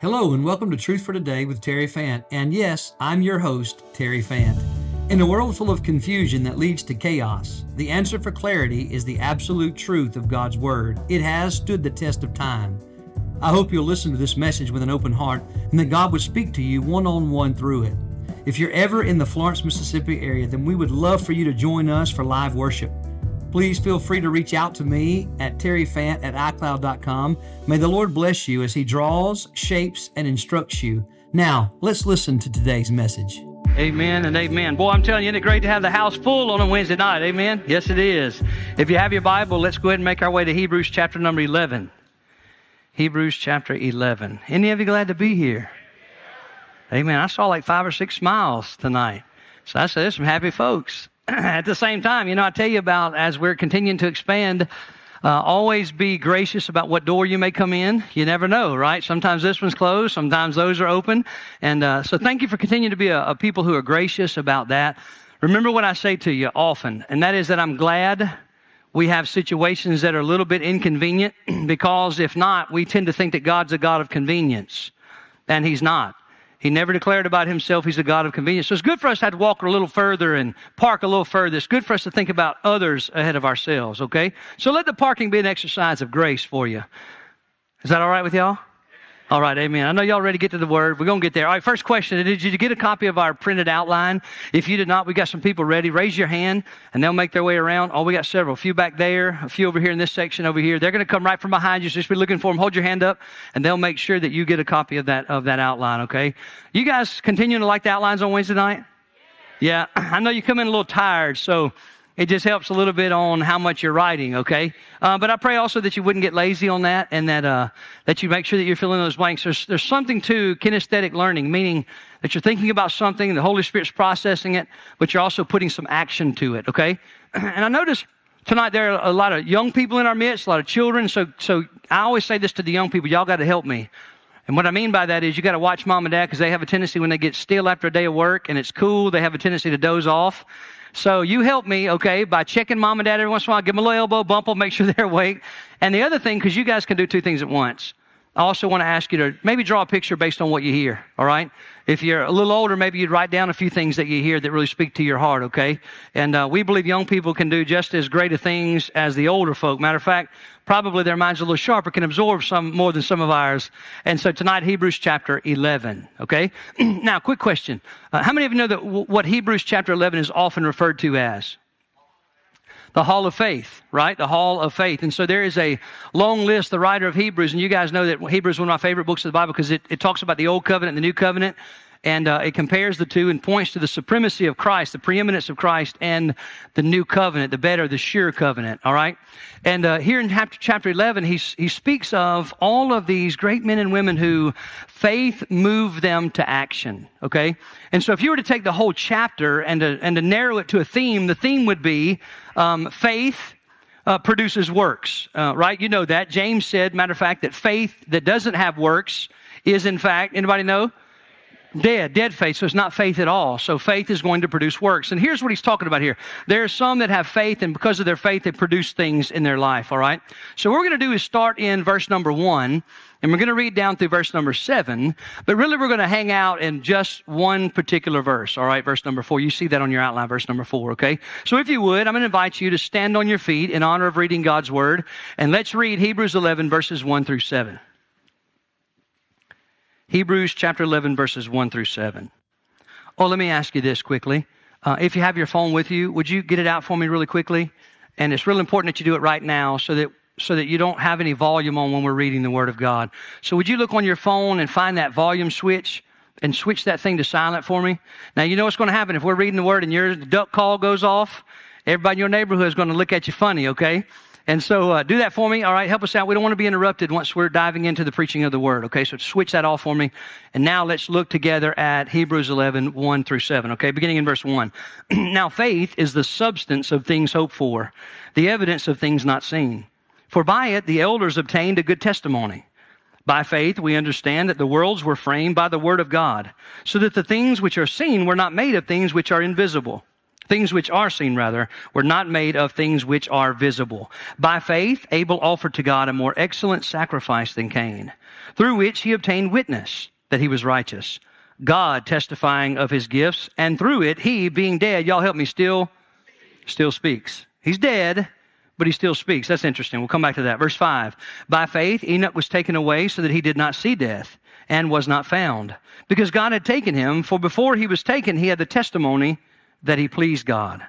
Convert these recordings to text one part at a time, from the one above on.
Hello, and welcome to Truth for Today with Terry Fant. And yes, I'm your host, Terry Fant. In a world full of confusion that leads to chaos, the answer for clarity is the absolute truth of God's Word. It has stood the test of time. I hope you'll listen to this message with an open heart and that God would speak to you one on one through it. If you're ever in the Florence, Mississippi area, then we would love for you to join us for live worship. Please feel free to reach out to me at terryfant at iCloud.com. May the Lord bless you as He draws, shapes, and instructs you. Now, let's listen to today's message. Amen and amen. Boy, I'm telling you, isn't it great to have the house full on a Wednesday night? Amen. Yes, it is. If you have your Bible, let's go ahead and make our way to Hebrews chapter number 11. Hebrews chapter 11. Any of you glad to be here? Amen. I saw like five or six smiles tonight. So I said, there's some happy folks. at the same time, you know, I tell you about as we're continuing to expand, uh, always be gracious about what door you may come in. You never know, right? Sometimes this one's closed, sometimes those are open. And uh, so thank you for continuing to be a, a people who are gracious about that. Remember what I say to you often, and that is that I'm glad we have situations that are a little bit inconvenient because if not, we tend to think that God's a God of convenience, and He's not. He never declared about himself he's a God of convenience. So it's good for us to have to walk a little further and park a little further. It's good for us to think about others ahead of ourselves, okay? So let the parking be an exercise of grace for you. Is that all right with y'all? All right, amen. I know y'all ready to get to the word. We're going to get there. All right, first question Did you get a copy of our printed outline? If you did not, we got some people ready. Raise your hand and they'll make their way around. Oh, we got several. A few back there, a few over here in this section over here. They're going to come right from behind you. So just be looking for them. Hold your hand up and they'll make sure that you get a copy of that, of that outline, okay? You guys continuing to like the outlines on Wednesday night? Yeah, I know you come in a little tired, so it just helps a little bit on how much you're writing, okay? Uh, but I pray also that you wouldn't get lazy on that and that, uh, that you make sure that you're filling those blanks. There's, there's something to kinesthetic learning, meaning that you're thinking about something, the Holy Spirit's processing it, but you're also putting some action to it, okay? And I notice tonight there are a lot of young people in our midst, a lot of children. So, so I always say this to the young people, y'all got to help me. And what I mean by that is you got to watch mom and dad because they have a tendency when they get still after a day of work and it's cool, they have a tendency to doze off. So you help me, okay, by checking mom and dad every once in a while, give them a little elbow bump, them, make sure they're awake. And the other thing, because you guys can do two things at once. I also want to ask you to maybe draw a picture based on what you hear, all right? If you're a little older, maybe you'd write down a few things that you hear that really speak to your heart, okay? And uh, we believe young people can do just as great of things as the older folk. Matter of fact, probably their minds are a little sharper, can absorb some more than some of ours. And so tonight, Hebrews chapter 11, okay? now, quick question. Uh, how many of you know that w- what Hebrews chapter 11 is often referred to as? The hall of faith, right? The hall of faith. And so there is a long list, the writer of Hebrews, and you guys know that Hebrews is one of my favorite books of the Bible because it, it talks about the old covenant and the new covenant. And uh, it compares the two and points to the supremacy of Christ, the preeminence of Christ, and the new covenant, the better, the sure covenant. All right. And uh, here in chapter 11, he, he speaks of all of these great men and women who faith moved them to action. Okay. And so if you were to take the whole chapter and to, and to narrow it to a theme, the theme would be um, faith uh, produces works, uh, right? You know that. James said, matter of fact, that faith that doesn't have works is in fact, anybody know? Dead, dead faith. So it's not faith at all. So faith is going to produce works. And here's what he's talking about here. There are some that have faith, and because of their faith, they produce things in their life, all right? So what we're going to do is start in verse number one, and we're going to read down through verse number seven, but really we're going to hang out in just one particular verse, all right? Verse number four. You see that on your outline, verse number four, okay? So if you would, I'm going to invite you to stand on your feet in honor of reading God's word, and let's read Hebrews 11, verses one through seven. Hebrews chapter 11, verses 1 through 7. Oh, let me ask you this quickly. Uh, if you have your phone with you, would you get it out for me really quickly? And it's really important that you do it right now so that so that you don't have any volume on when we're reading the Word of God. So would you look on your phone and find that volume switch and switch that thing to silent for me? Now you know what's going to happen if we're reading the Word and your duck call goes off. Everybody in your neighborhood is going to look at you funny. Okay. And so uh, do that for me. All right, help us out. We don't want to be interrupted once we're diving into the preaching of the word. Okay, so switch that off for me. And now let's look together at Hebrews 11, 1 through 7. Okay, beginning in verse 1. now faith is the substance of things hoped for, the evidence of things not seen. For by it the elders obtained a good testimony. By faith, we understand that the worlds were framed by the word of God, so that the things which are seen were not made of things which are invisible. Things which are seen rather, were not made of things which are visible. By faith, Abel offered to God a more excellent sacrifice than Cain, through which he obtained witness that he was righteous. God testifying of his gifts, and through it, he, being dead, y'all help me, still, still speaks. He's dead, but he still speaks. That's interesting. We'll come back to that. Verse 5. By faith, Enoch was taken away so that he did not see death and was not found, because God had taken him, for before he was taken, he had the testimony that he pleased God.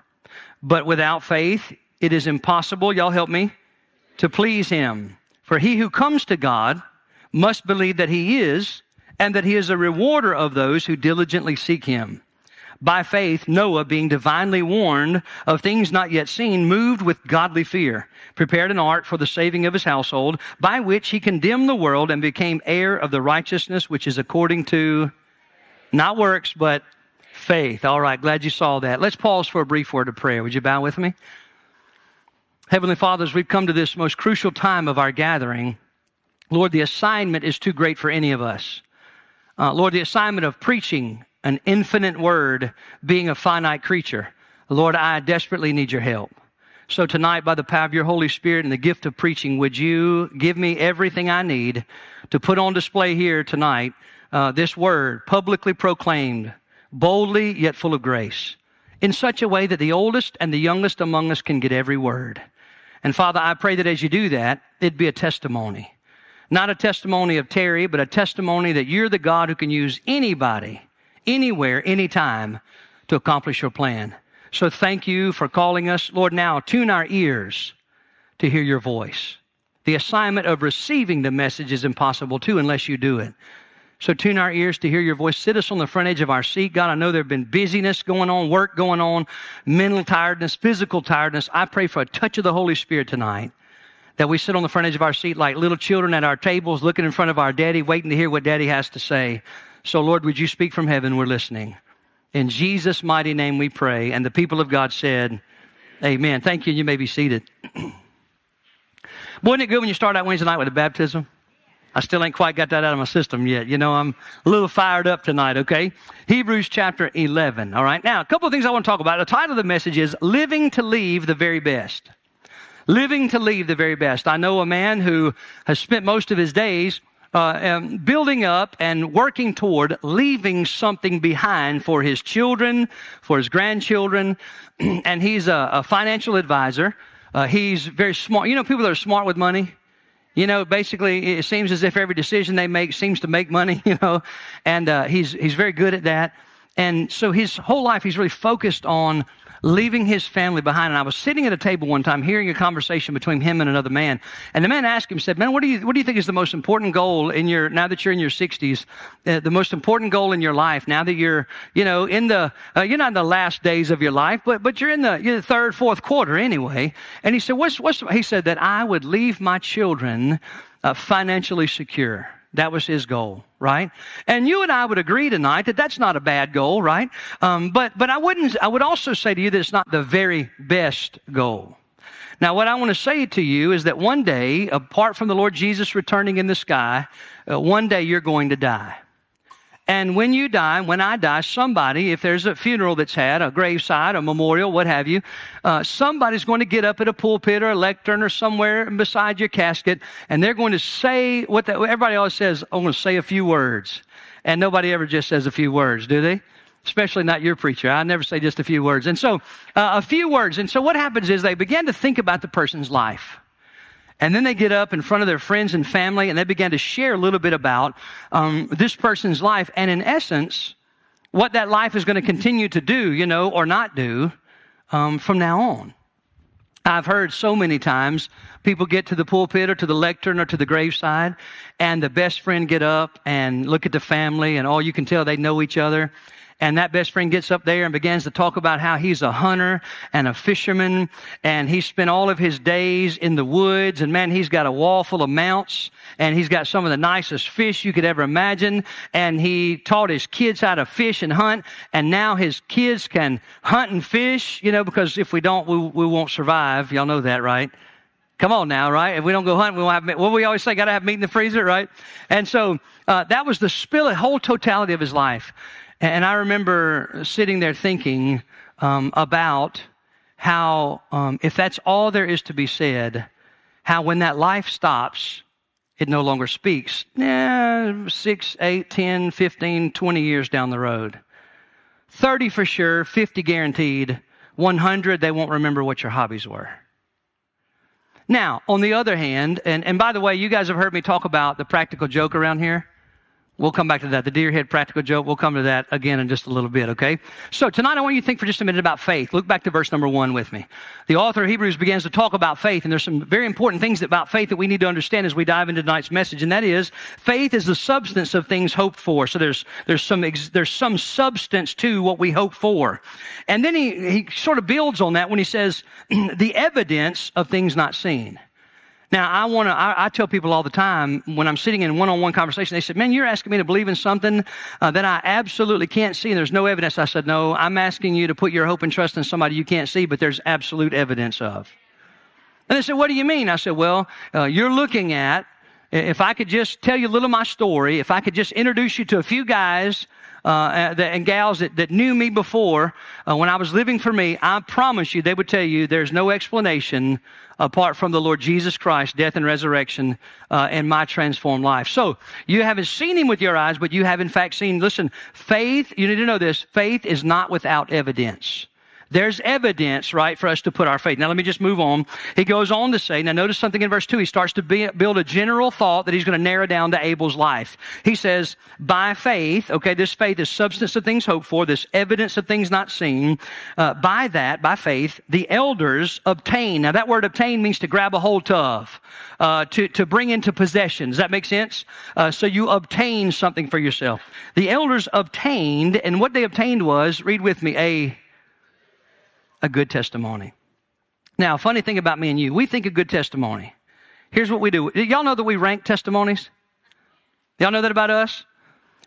But without faith, it is impossible, y'all help me, to please him. For he who comes to God must believe that he is, and that he is a rewarder of those who diligently seek him. By faith, Noah, being divinely warned of things not yet seen, moved with godly fear, prepared an ark for the saving of his household, by which he condemned the world and became heir of the righteousness which is according to not works, but faith. All right, glad you saw that. Let's pause for a brief word of prayer. Would you bow with me? Heavenly Fathers, we've come to this most crucial time of our gathering, Lord, the assignment is too great for any of us. Uh, Lord, the assignment of preaching an infinite word, being a finite creature. Lord, I desperately need your help. So tonight, by the power of your Holy Spirit and the gift of preaching, would you give me everything I need to put on display here tonight uh, this word, publicly proclaimed, boldly yet full of grace, in such a way that the oldest and the youngest among us can get every word. And Father, I pray that as you do that, it'd be a testimony. Not a testimony of Terry, but a testimony that you're the God who can use anybody, anywhere, anytime to accomplish your plan. So thank you for calling us. Lord, now tune our ears to hear your voice. The assignment of receiving the message is impossible too unless you do it. So tune our ears to hear your voice. Sit us on the front edge of our seat. God, I know there have been busyness going on, work going on, mental tiredness, physical tiredness. I pray for a touch of the Holy Spirit tonight that we sit on the front edge of our seat like little children at our tables, looking in front of our daddy, waiting to hear what daddy has to say. So, Lord, would you speak from heaven? We're listening. In Jesus' mighty name we pray. And the people of God said, Amen. Thank you. You may be seated. Boy, Wasn't it good when you start out Wednesday night with a baptism? I still ain't quite got that out of my system yet. You know, I'm a little fired up tonight, okay? Hebrews chapter 11, all right? Now, a couple of things I want to talk about. The title of the message is Living to Leave the Very Best. Living to leave the very best. I know a man who has spent most of his days uh, um, building up and working toward leaving something behind for his children, for his grandchildren, and he's a, a financial advisor. Uh, he's very smart. You know, people that are smart with money, you know, basically, it seems as if every decision they make seems to make money, you know, and uh, he's, he's very good at that. And so his whole life, he's really focused on leaving his family behind. And I was sitting at a table one time hearing a conversation between him and another man. And the man asked him, said, man, what do you, what do you think is the most important goal in your, now that you're in your sixties, uh, the most important goal in your life now that you're, you know, in the, uh, you're not in the last days of your life, but, but you're in the, you're the third, fourth quarter anyway. And he said, what's, what's, he said that I would leave my children uh, financially secure. That was his goal, right? And you and I would agree tonight that that's not a bad goal, right? Um, but but I wouldn't. I would also say to you that it's not the very best goal. Now, what I want to say to you is that one day, apart from the Lord Jesus returning in the sky, uh, one day you're going to die. And when you die, when I die, somebody, if there's a funeral that's had, a graveside, a memorial, what have you, uh, somebody's going to get up at a pulpit or a lectern or somewhere beside your casket, and they're going to say what the, everybody always says, I'm going to say a few words. And nobody ever just says a few words, do they? Especially not your preacher. I never say just a few words. And so, uh, a few words. And so, what happens is they begin to think about the person's life. And then they get up in front of their friends and family and they began to share a little bit about um, this person's life. And in essence, what that life is going to continue to do, you know, or not do um, from now on. I've heard so many times people get to the pulpit or to the lectern or to the graveside, and the best friend get up and look at the family, and all you can tell they know each other. And that best friend gets up there and begins to talk about how he's a hunter and a fisherman and he spent all of his days in the woods and man, he's got a wall full of mounts and he's got some of the nicest fish you could ever imagine. And he taught his kids how to fish and hunt and now his kids can hunt and fish, you know, because if we don't, we, we won't survive. Y'all know that, right? Come on now, right? If we don't go hunting, we won't have meat. What we always say, got to have meat in the freezer, right? And so uh, that was the spill, whole totality of his life. And I remember sitting there thinking, um, about how, um, if that's all there is to be said, how when that life stops, it no longer speaks. Yeah, six, eight, 10, 15, 20 years down the road. 30 for sure, 50 guaranteed, 100 they won't remember what your hobbies were. Now, on the other hand, and, and by the way, you guys have heard me talk about the practical joke around here. We'll come back to that. The deer head practical joke. We'll come to that again in just a little bit, okay? So tonight I want you to think for just a minute about faith. Look back to verse number one with me. The author of Hebrews begins to talk about faith, and there's some very important things about faith that we need to understand as we dive into tonight's message, and that is faith is the substance of things hoped for. So there's there's some there's some substance to what we hope for, and then he he sort of builds on that when he says the evidence of things not seen. Now, I want to, I, I, tell people all the time when I'm sitting in one on one conversation, they said, Man, you're asking me to believe in something uh, that I absolutely can't see and there's no evidence. I said, No, I'm asking you to put your hope and trust in somebody you can't see, but there's absolute evidence of. And they said, What do you mean? I said, Well, uh, you're looking at, if I could just tell you a little of my story, if I could just introduce you to a few guys uh, and gals that, that knew me before, uh, when I was living for me, I promise you, they would tell you there's no explanation apart from the Lord Jesus Christ, death and resurrection, uh, and my transformed life. So you haven't seen him with your eyes, but you have in fact seen, listen, faith, you need to know this, faith is not without evidence. There's evidence, right, for us to put our faith. Now, let me just move on. He goes on to say, now notice something in verse 2. He starts to be, build a general thought that he's going to narrow down to Abel's life. He says, by faith, okay, this faith is substance of things hoped for, this evidence of things not seen. Uh, by that, by faith, the elders obtain. Now, that word obtain means to grab a hold of, uh, to, to bring into possession. Does that make sense? Uh, so you obtain something for yourself. The elders obtained, and what they obtained was, read with me, a a good testimony. Now, funny thing about me and you, we think a good testimony. Here's what we do. Y'all know that we rank testimonies? Y'all know that about us?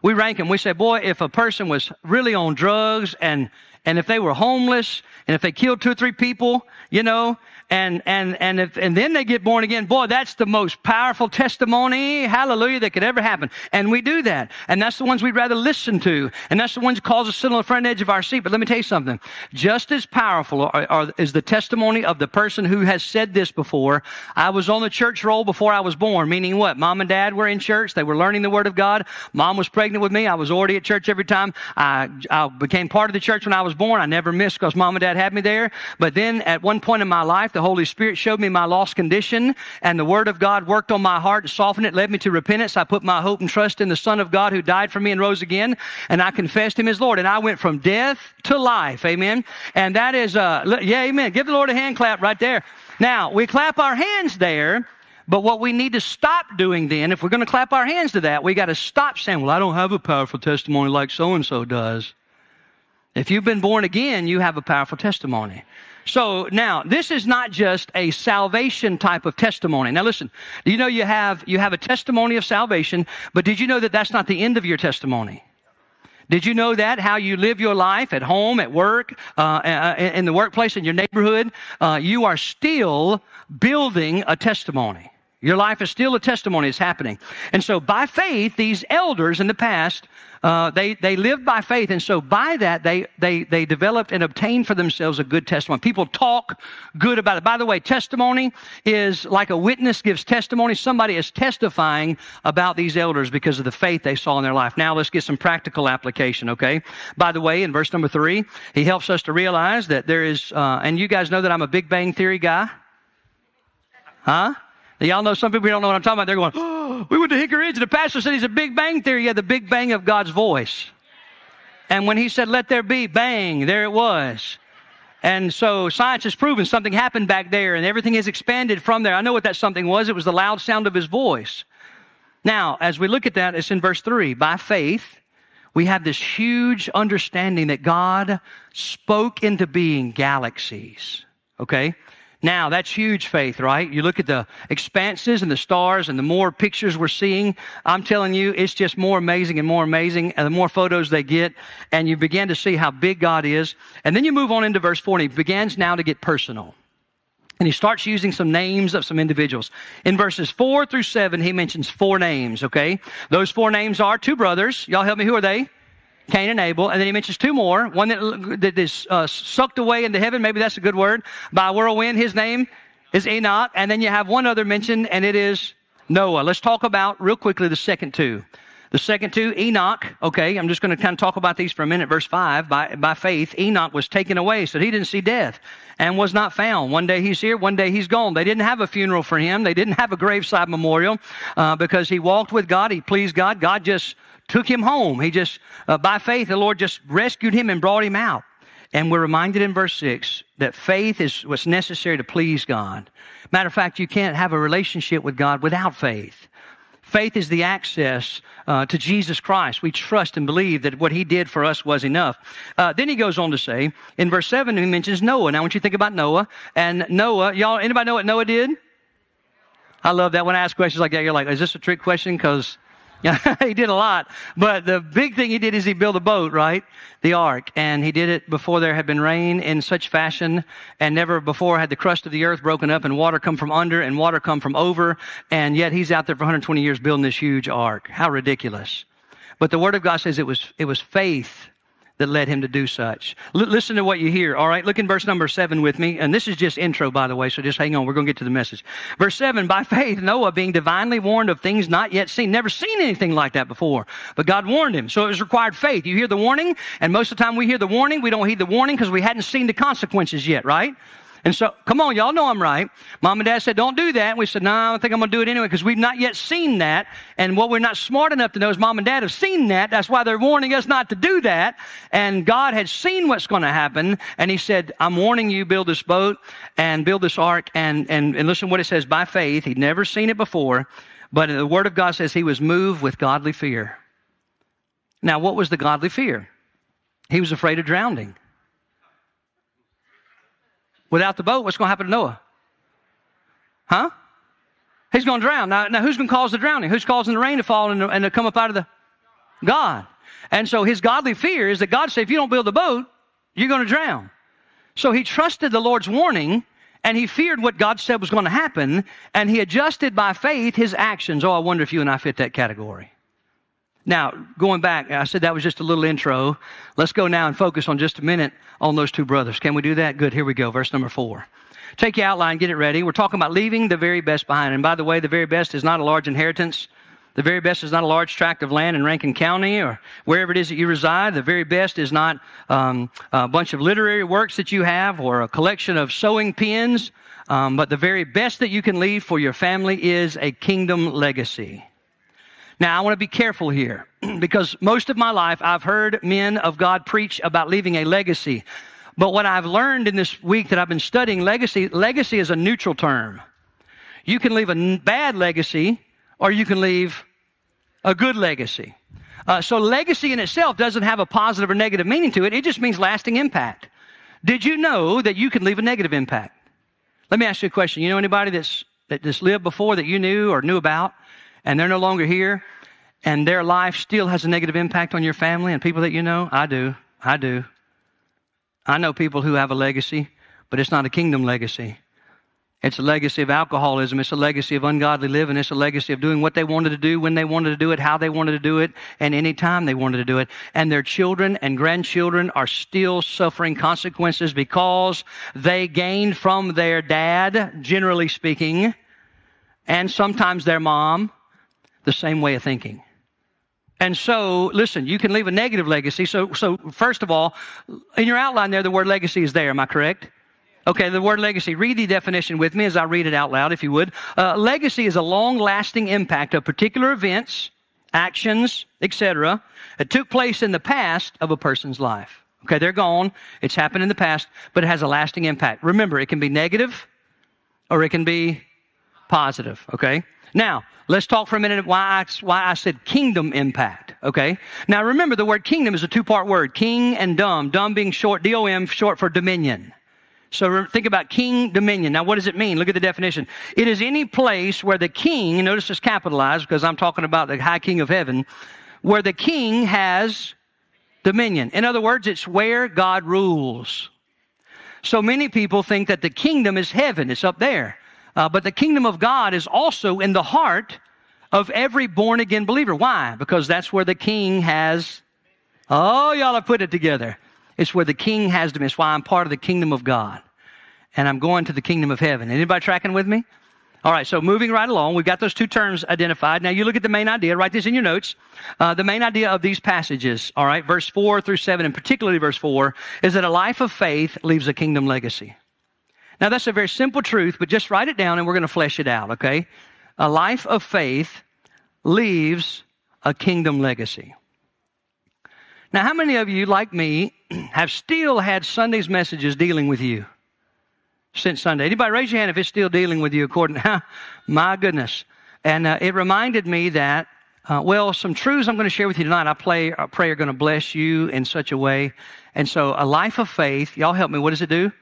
We rank them. We say, boy, if a person was really on drugs and, and if they were homeless and if they killed two or three people, you know, and and and if and then they get born again. Boy that's the most powerful testimony hallelujah that could ever happen. And we do that. And that's the ones we'd rather listen to. And that's the ones that cause us to sit on the front edge of our seat. But let me tell you something. Just as powerful are, are, is the testimony of the person who has said this before. I was on the church roll before i was born meaning what? Mom and dad were in church. They were learning the word of god. Mom was pregnant with me. I was already at church every time i, I became part of the church when i was born. I never missed because mom and dad had me there. But then at one point in my life the Holy Spirit showed me my lost condition, and the Word of God worked on my heart and softened it, led me to repentance. I put my hope and trust in the Son of God who died for me and rose again, and I confessed Him as Lord. And I went from death to life. Amen. And that is, uh, yeah, amen. Give the Lord a hand clap right there. Now, we clap our hands there. But what we need to stop doing then, if we're going to clap our hands to that, we got to stop saying, well, I don't have a powerful testimony like so and so does. If you've been born again, you have a powerful testimony. So now, this is not just a salvation type of testimony. Now listen, do you know you have, you have a testimony of salvation, but did you know that that's not the end of your testimony? Did you know that? How you live your life at home, at work, uh, uh in the workplace, in your neighborhood, uh, you are still building a testimony. Your life is still a testimony It's happening. And so by faith, these elders in the past, uh, they, they lived by faith. And so by that, they, they, they developed and obtained for themselves a good testimony. People talk good about it. By the way, testimony is like a witness gives testimony. Somebody is testifying about these elders because of the faith they saw in their life. Now let's get some practical application, okay? By the way, in verse number three, he helps us to realize that there is, uh, and you guys know that I'm a Big Bang Theory guy. Huh? Y'all know some people don't know what I'm talking about. They're going, oh, we went to Hickory Ridge. The pastor said he's a big bang theory. Yeah, the big bang of God's voice. And when he said, let there be, bang, there it was. And so science has proven something happened back there and everything has expanded from there. I know what that something was. It was the loud sound of his voice. Now, as we look at that, it's in verse 3. By faith, we have this huge understanding that God spoke into being galaxies. Okay? Now, that's huge faith, right? You look at the expanses and the stars and the more pictures we're seeing, I'm telling you, it's just more amazing and more amazing. And the more photos they get, and you begin to see how big God is. And then you move on into verse 4, and he begins now to get personal. And he starts using some names of some individuals. In verses 4 through 7, he mentions four names, okay? Those four names are two brothers. Y'all help me, who are they? Cain and Abel. And then he mentions two more. One that, that is uh, sucked away into heaven. Maybe that's a good word. By whirlwind. His name is Enoch. And then you have one other mention, and it is Noah. Let's talk about real quickly the second two. The second two, Enoch, okay, I'm just going to kind of talk about these for a minute. Verse 5, by, by faith, Enoch was taken away so he didn't see death and was not found. One day he's here, one day he's gone. They didn't have a funeral for him. They didn't have a graveside memorial uh, because he walked with God. He pleased God. God just took him home. He just, uh, by faith, the Lord just rescued him and brought him out. And we're reminded in verse 6 that faith is what's necessary to please God. Matter of fact, you can't have a relationship with God without faith. Faith is the access uh, to Jesus Christ. We trust and believe that what he did for us was enough. Uh, then he goes on to say, in verse 7, he mentions Noah. Now, I want you to think about Noah. And Noah, y'all, anybody know what Noah did? I love that when I ask questions like that. You're like, is this a trick question? Because he did a lot. But the big thing he did is he built a boat, right? The ark. And he did it before there had been rain in such fashion and never before had the crust of the earth broken up and water come from under and water come from over. And yet he's out there for 120 years building this huge ark. How ridiculous. But the word of God says it was, it was faith that led him to do such. L- listen to what you hear, all right? Look in verse number seven with me. And this is just intro, by the way, so just hang on. We're going to get to the message. Verse seven, by faith, Noah being divinely warned of things not yet seen. Never seen anything like that before. But God warned him. So it was required faith. You hear the warning, and most of the time we hear the warning, we don't heed the warning because we hadn't seen the consequences yet, right? And so, come on, y'all know I'm right. Mom and dad said, don't do that. And we said, no, I don't think I'm going to do it anyway because we've not yet seen that. And what we're not smart enough to know is mom and dad have seen that. That's why they're warning us not to do that. And God had seen what's going to happen. And he said, I'm warning you, build this boat and build this ark. And, and, and listen what it says by faith. He'd never seen it before. But the word of God says he was moved with godly fear. Now, what was the godly fear? He was afraid of drowning. Without the boat, what's going to happen to Noah? Huh? He's going to drown. Now, now who's going to cause the drowning? Who's causing the rain to fall and, and to come up out of the God? And so his godly fear is that God said, if you don't build the boat, you're going to drown. So he trusted the Lord's warning and he feared what God said was going to happen and he adjusted by faith his actions. Oh, I wonder if you and I fit that category. Now, going back, I said that was just a little intro. Let's go now and focus on just a minute on those two brothers. Can we do that? Good. Here we go. Verse number four. Take your outline, get it ready. We're talking about leaving the very best behind. And by the way, the very best is not a large inheritance. The very best is not a large tract of land in Rankin County or wherever it is that you reside. The very best is not um, a bunch of literary works that you have or a collection of sewing pins. Um, but the very best that you can leave for your family is a kingdom legacy. Now, I want to be careful here because most of my life I've heard men of God preach about leaving a legacy. But what I've learned in this week that I've been studying legacy, legacy is a neutral term. You can leave a bad legacy or you can leave a good legacy. Uh, so legacy in itself doesn't have a positive or negative meaning to it. It just means lasting impact. Did you know that you can leave a negative impact? Let me ask you a question. You know anybody that's, that just lived before that you knew or knew about and they're no longer here and their life still has a negative impact on your family and people that you know? I do. I do. I know people who have a legacy, but it's not a kingdom legacy. It's a legacy of alcoholism. It's a legacy of ungodly living. It's a legacy of doing what they wanted to do, when they wanted to do it, how they wanted to do it, and any time they wanted to do it. And their children and grandchildren are still suffering consequences because they gained from their dad, generally speaking, and sometimes their mom, the same way of thinking. And so, listen, you can leave a negative legacy. So, so first of all, in your outline there, the word legacy is there. Am I correct? Okay, the word legacy. Read the definition with me as I read it out loud, if you would. Uh, legacy is a long-lasting impact of particular events, actions, etc., that took place in the past of a person's life. Okay, they're gone. It's happened in the past, but it has a lasting impact. Remember, it can be negative or it can be positive. Okay. Now, let's talk for a minute why I, why I said kingdom impact, okay? Now remember the word kingdom is a two-part word, king and dom, dom being short, D-O-M, short for dominion. So think about king dominion. Now what does it mean? Look at the definition. It is any place where the king, notice it's capitalized because I'm talking about the high king of heaven, where the king has dominion. In other words, it's where God rules. So many people think that the kingdom is heaven. It's up there. Uh, but the kingdom of God is also in the heart of every born again believer. Why? Because that's where the king has Oh, y'all have put it together. It's where the king has to be. It's why I'm part of the kingdom of God. And I'm going to the kingdom of heaven. Anybody tracking with me? All right, so moving right along, we've got those two terms identified. Now you look at the main idea, write this in your notes. Uh, the main idea of these passages, all right, verse 4 through 7, and particularly verse 4, is that a life of faith leaves a kingdom legacy. Now that's a very simple truth, but just write it down and we're going to flesh it out, okay? A life of faith leaves a kingdom legacy. Now, how many of you, like me, have still had Sunday's messages dealing with you? since Sunday. Anybody raise your hand if it's still dealing with you according to, my goodness. And uh, it reminded me that, uh, well, some truths I'm going to share with you tonight, I, play, I pray are going to bless you in such a way. And so a life of faith, y'all help me, what does it do?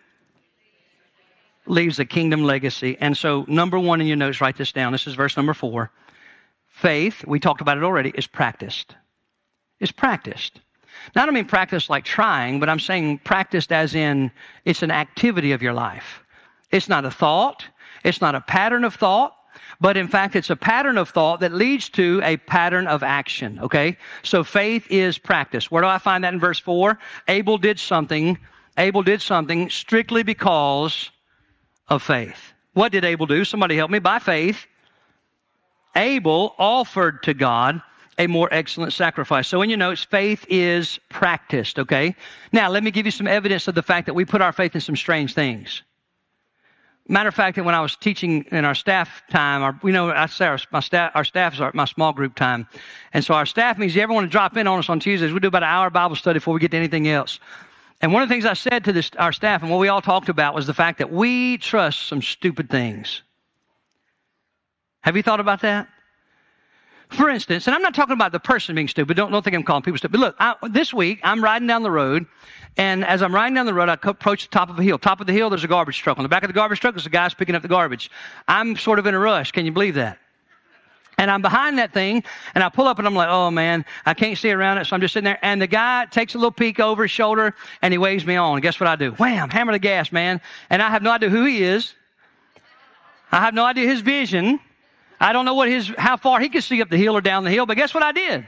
Leaves a kingdom legacy. And so number one in your notes, write this down. This is verse number four. Faith, we talked about it already, is practiced. It's practiced. Now, I don't mean practice like trying, but I'm saying practiced as in it's an activity of your life. It's not a thought. It's not a pattern of thought. But in fact, it's a pattern of thought that leads to a pattern of action. Okay? So faith is practice. Where do I find that in verse 4? Abel did something. Abel did something strictly because of faith. What did Abel do? Somebody help me. By faith, Abel offered to God a more excellent sacrifice. So in your notes, faith is practiced, okay? Now, let me give you some evidence of the fact that we put our faith in some strange things. Matter of fact, that when I was teaching in our staff time, our, we know I say our, my staff, our staff is our, my small group time, and so our staff means you ever want to drop in on us on Tuesdays, we do about an hour Bible study before we get to anything else. And one of the things I said to this, our staff and what we all talked about was the fact that we trust some stupid things. Have you thought about that? For instance, and I'm not talking about the person being stupid. Don't, don't think I'm calling people stupid. But look, I, this week I'm riding down the road, and as I'm riding down the road, I approach the top of a hill. Top of the hill, there's a garbage truck. On the back of the garbage truck, there's a guy's picking up the garbage. I'm sort of in a rush. Can you believe that? And I'm behind that thing, and I pull up, and I'm like, oh man, I can't see around it, so I'm just sitting there. And the guy takes a little peek over his shoulder, and he waves me on. And guess what I do? Wham! Hammer the gas, man. And I have no idea who he is. I have no idea his vision. I don't know what his, how far he could see up the hill or down the hill, but guess what I did?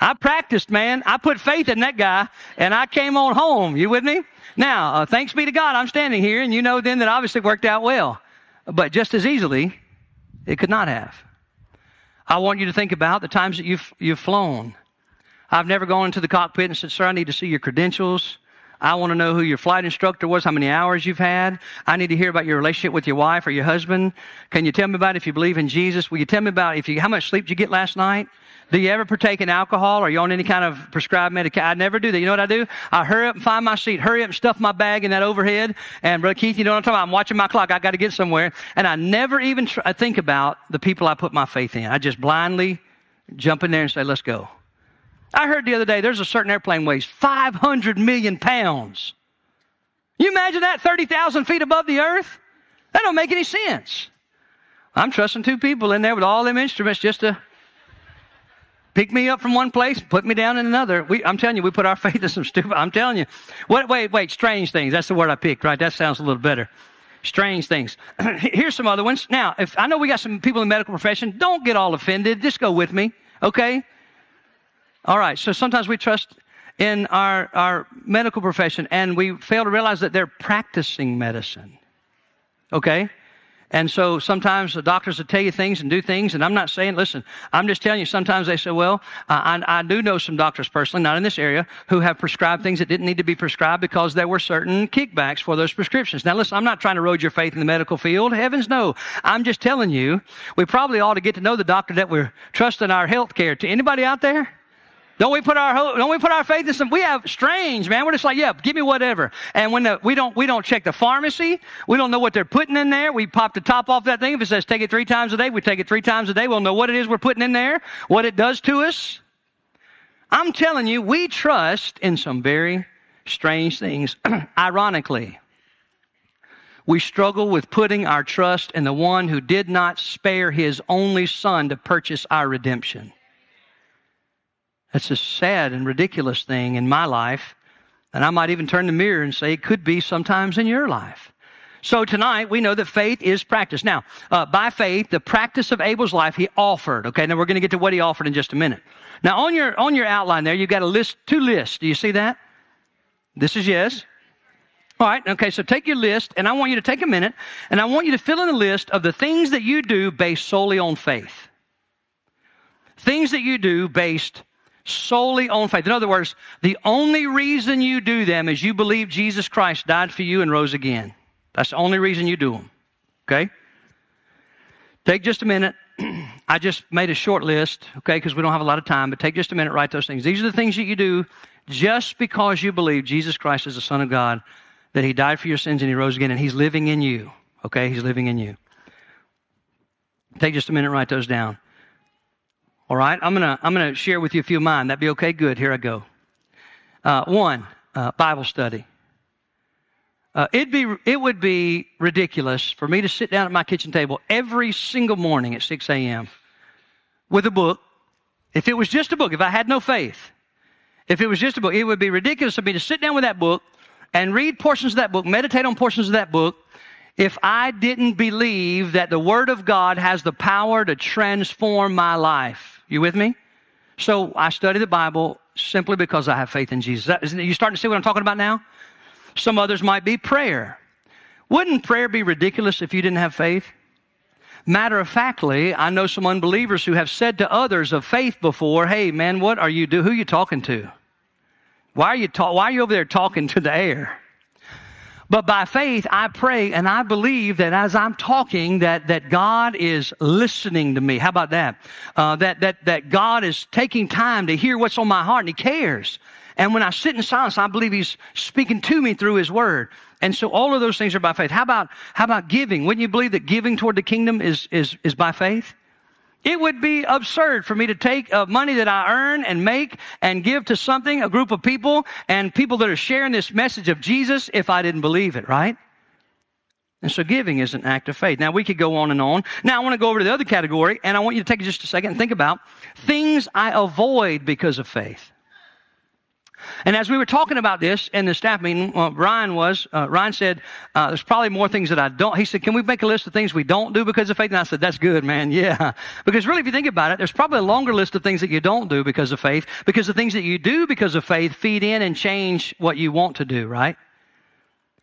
I practiced, man. I put faith in that guy and I came on home. You with me? Now, uh, thanks be to God, I'm standing here and you know then that obviously worked out well. But just as easily, it could not have. I want you to think about the times that you've, you've flown. I've never gone into the cockpit and said, sir, I need to see your credentials. I want to know who your flight instructor was, how many hours you've had. I need to hear about your relationship with your wife or your husband. Can you tell me about if you believe in Jesus? Will you tell me about if you how much sleep did you get last night? Do you ever partake in alcohol? Are you on any kind of prescribed medication? I never do that. You know what I do? I hurry up and find my seat, hurry up and stuff my bag in that overhead. And Brother Keith, you know what I'm talking about? I'm watching my clock. I got to get somewhere. And I never even try, think about the people I put my faith in. I just blindly jump in there and say, let's go. I heard the other day there's a certain airplane weighs 500 million pounds. You imagine that 30,000 feet above the earth? That don't make any sense. I'm trusting two people in there with all them instruments just to pick me up from one place, put me down in another. We, I'm telling you, we put our faith in some stupid. I'm telling you. Wait, wait, wait. Strange things. That's the word I picked, right? That sounds a little better. Strange things. Here's some other ones. Now, if I know we got some people in the medical profession, don't get all offended. Just go with me, okay? All right, so sometimes we trust in our, our medical profession and we fail to realize that they're practicing medicine. Okay? And so sometimes the doctors will tell you things and do things, and I'm not saying, listen, I'm just telling you, sometimes they say, well, I, I, do know some doctors personally, not in this area, who have prescribed things that didn't need to be prescribed because there were certain kickbacks for those prescriptions. Now listen, I'm not trying to erode your faith in the medical field. Heavens no. I'm just telling you, we probably ought to get to know the doctor that we're trusting our health care to. Anybody out there? Don't we put our hope, don't we put our faith in some? We have strange, man. We're just like, yeah, give me whatever. And when the, we don't we don't check the pharmacy, we don't know what they're putting in there. We pop the top off that thing. If it says take it three times a day, we take it three times a day. We'll know what it is we're putting in there, what it does to us. I'm telling you, we trust in some very strange things. Ironically, we struggle with putting our trust in the one who did not spare his only son to purchase our redemption. That's a sad and ridiculous thing in my life. And I might even turn the mirror and say it could be sometimes in your life. So tonight we know that faith is practice. Now, uh, by faith, the practice of Abel's life, he offered. Okay, now we're going to get to what he offered in just a minute. Now, on your, on your outline there, you've got a list, two lists. Do you see that? This is yes. All right, okay, so take your list, and I want you to take a minute, and I want you to fill in a list of the things that you do based solely on faith. Things that you do based solely on faith. In other words, the only reason you do them is you believe Jesus Christ died for you and rose again. That's the only reason you do them. Okay? Take just a minute. I just made a short list, okay, because we don't have a lot of time, but take just a minute, write those things. These are the things that you do just because you believe Jesus Christ is the Son of God, that He died for your sins and He rose again, and He's living in you. Okay? He's living in you. Take just a minute, write those down. All right? I'm to I'm gonna share with you a few of mine. That be okay? Good. Here I go. Uh, one, uh, Bible study. Uh, it'd be, it would be ridiculous for me to sit down at my kitchen table every single morning at 6 a.m. with a book. If it was just a book, if I had no faith, if it was just a book, it would be ridiculous for me to sit down with that book and read portions of that book, meditate on portions of that book, if I didn't believe that the Word of God has the power to transform my life. You with me? So I study the Bible simply because I have faith in Jesus. You starting to see what I'm talking about now? Some others might be prayer. Wouldn't prayer be ridiculous if you didn't have faith? Matter of factly, I know some unbelievers who have said to others of faith before, "Hey, man, what are you do? Who are you talking to? Why are you ta- Why are you over there talking to the air?" But by faith, I pray and I believe that as I'm talking, that, that God is listening to me. How about that? Uh, that, that, that God is taking time to hear what's on my heart and He cares. And when I sit in silence, I believe He's speaking to me through His Word. And so all of those things are by faith. How about, how about giving? Wouldn't you believe that giving toward the kingdom is, is, is by faith? It would be absurd for me to take uh, money that I earn and make and give to something, a group of people, and people that are sharing this message of Jesus if I didn't believe it, right? And so giving is an act of faith. Now we could go on and on. Now I want to go over to the other category, and I want you to take just a second and think about things I avoid because of faith. And as we were talking about this in the staff meeting, well, Ryan was, uh, Ryan said, uh, there's probably more things that I don't. He said, can we make a list of things we don't do because of faith? And I said, that's good, man. Yeah. Because really, if you think about it, there's probably a longer list of things that you don't do because of faith, because the things that you do because of faith feed in and change what you want to do, right?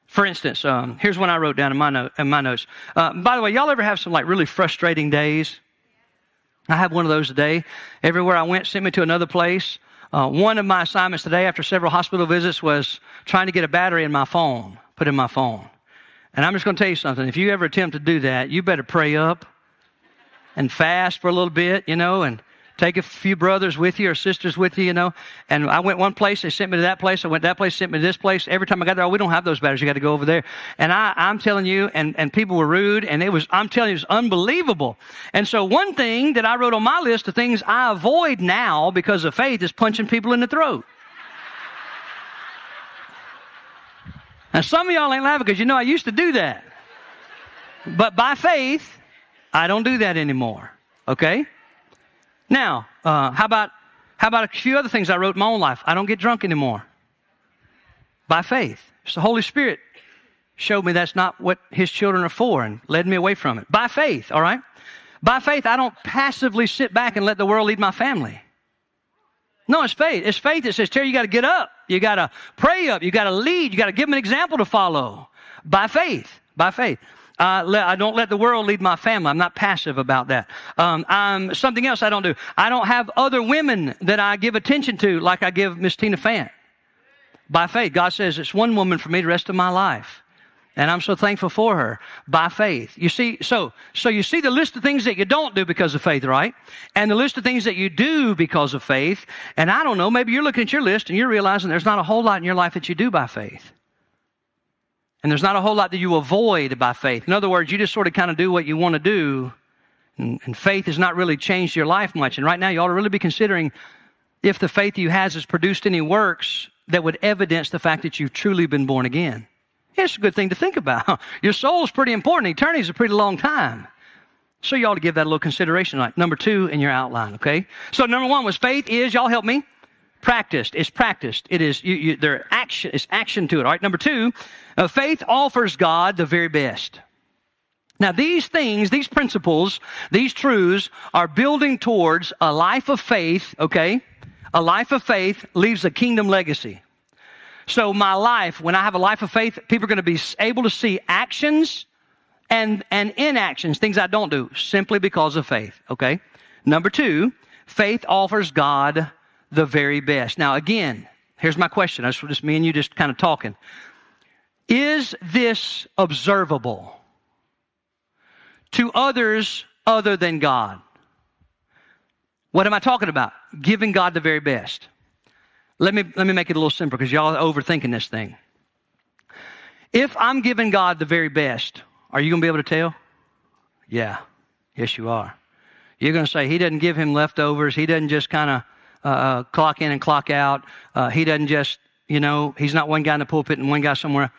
For instance, um, here's one I wrote down in my, in my notes. Uh, by the way, y'all ever have some like really frustrating days? I have one of those today. Everywhere I went sent me to another place. Uh, one of my assignments today after several hospital visits was trying to get a battery in my phone, put in my phone. And I'm just going to tell you something. If you ever attempt to do that, you better pray up and fast for a little bit, you know, and take a few brothers with you or sisters with you, you know. And I went one place, they sent me to that place. I went that place, sent me to this place. Every time I got there, oh, we don't have those batteries. You got to go over there. And I, I'm telling you, and, and people were rude, and it was, I'm telling you, it was unbelievable. And so one thing that I wrote on my list of things I avoid now because of faith is punching people in the throat. Now, some of y'all ain't laughing because you know I used to do that. But by faith, I don't do that anymore. Okay? Now, uh, how about how about a few other things I wrote in my own life? I don't get drunk anymore. By faith. It's the Holy Spirit showed me that's not what his children are for and led me away from it. By faith, all right? By faith, I don't passively sit back and let the world lead my family. No, it's faith. It's faith that says, Terry, you got to get up. You got to pray up. You got to lead. You got to give them an example to follow. By faith. By faith. I don't let the world lead my family. I'm not passive about that. Um, I'm, something else I don't do. I don't have other women that I give attention to like I give Miss Tina Fant. By faith, God says it's one woman for me the rest of my life. And I'm so thankful for her by faith. You see, so, so you see the list of things that you don't do because of faith, right? And the list of things that you do because of faith. And I don't know, maybe you're looking at your list and you're realizing there's not a whole lot in your life that you do by faith. And there's not a whole lot that you avoid by faith. In other words, you just sort of kind of do what you want to do. And, and faith has not really changed your life much. And right now, you ought to really be considering if the faith you has has produced any works that would evidence the fact that you've truly been born again. It's a good thing to think about. Your soul is pretty important. Eternity is a pretty long time. So you ought to give that a little consideration. Like number two in your outline, okay? So number one was faith is, y'all help me, practiced. It's practiced. It is, you, you, there action, it's action to it. All right. Number two, uh, faith offers God the very best. Now, these things, these principles, these truths are building towards a life of faith, okay? A life of faith leaves a kingdom legacy. So, my life, when I have a life of faith, people are going to be able to see actions and, and inactions, things I don't do, simply because of faith, okay? Number two, faith offers God the very best. Now, again, here's my question. That's just me and you just kind of talking. Is this observable? to others other than God. What am I talking about? Giving God the very best. Let me, let me make it a little simpler because y'all are overthinking this thing. If I'm giving God the very best, are you going to be able to tell? Yeah. Yes, you are. You're going to say, He doesn't give him leftovers. He doesn't just kind of uh, clock in and clock out. Uh, he doesn't just, you know, He's not one guy in the pulpit and one guy somewhere.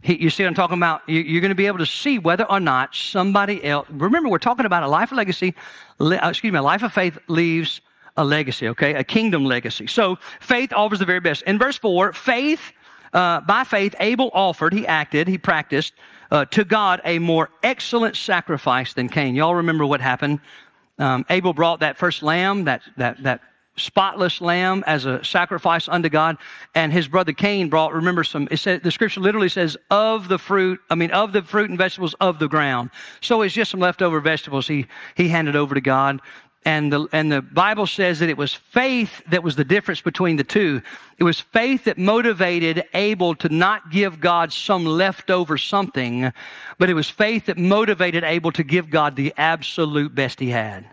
He, you see what I'm talking about? You, are going to be able to see whether or not somebody else. Remember, we're talking about a life of legacy. Le, uh, excuse me, a life of faith leaves a legacy. Okay, a kingdom legacy. So faith offers the very best. In verse four, faith. Uh, by faith, Abel offered, he acted, he practiced uh, to God a more excellent sacrifice than Cain. Y'all remember what happened? Um, Abel brought that first lamb, that, that, that spotless lamb as a sacrifice unto God. And his brother Cain brought, remember some, it said, the scripture literally says, of the fruit, I mean, of the fruit and vegetables of the ground. So it's just some leftover vegetables he, he handed over to God. And the, and the Bible says that it was faith that was the difference between the two. It was faith that motivated Abel to not give God some leftover something, but it was faith that motivated Abel to give God the absolute best he had.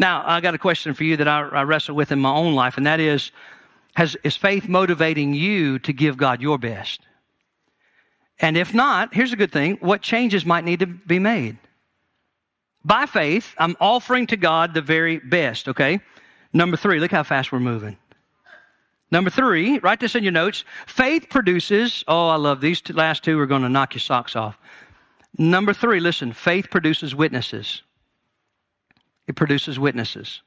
Now, I got a question for you that I, I wrestle with in my own life, and that is has, Is faith motivating you to give God your best? And if not, here's a good thing what changes might need to be made? By faith, I'm offering to God the very best, okay? Number three, look how fast we're moving. Number three, write this in your notes. Faith produces, oh, I love these two, last two are going to knock your socks off. Number three, listen, faith produces witnesses it produces witnesses.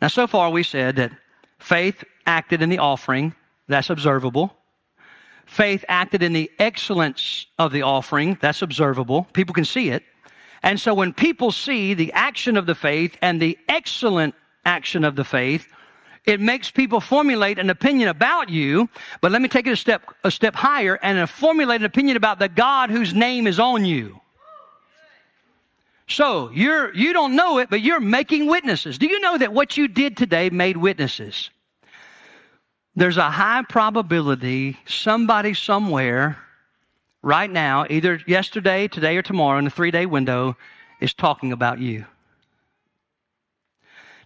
Now, so far we said that faith acted in the offering, that's observable. Faith acted in the excellence of the offering, that's observable. People can see it. And so when people see the action of the faith and the excellent action of the faith, it makes people formulate an opinion about you. But let me take it a step, a step higher and formulate an opinion about the God whose name is on you. So you're, you don't know it, but you're making witnesses. Do you know that what you did today made witnesses? There's a high probability somebody somewhere right now, either yesterday, today, or tomorrow in a three day window, is talking about you.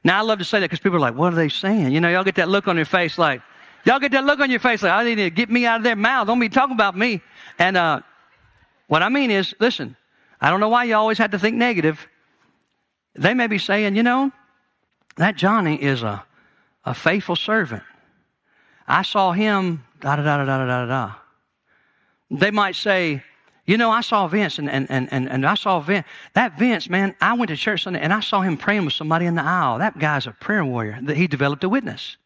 Now, I love to say that because people are like, what are they saying? You know, y'all get that look on your face like, y'all get that look on your face like, I need to get me out of their mouth. Don't be talking about me. And uh, what I mean is, listen, I don't know why you always had to think negative. They may be saying, you know, that Johnny is a, a faithful servant. I saw him, da da da da da da da. They might say, you know, I saw Vince and, and, and, and, I saw Vince. That Vince, man, I went to church Sunday and I saw him praying with somebody in the aisle. That guy's a prayer warrior. That he developed a witness.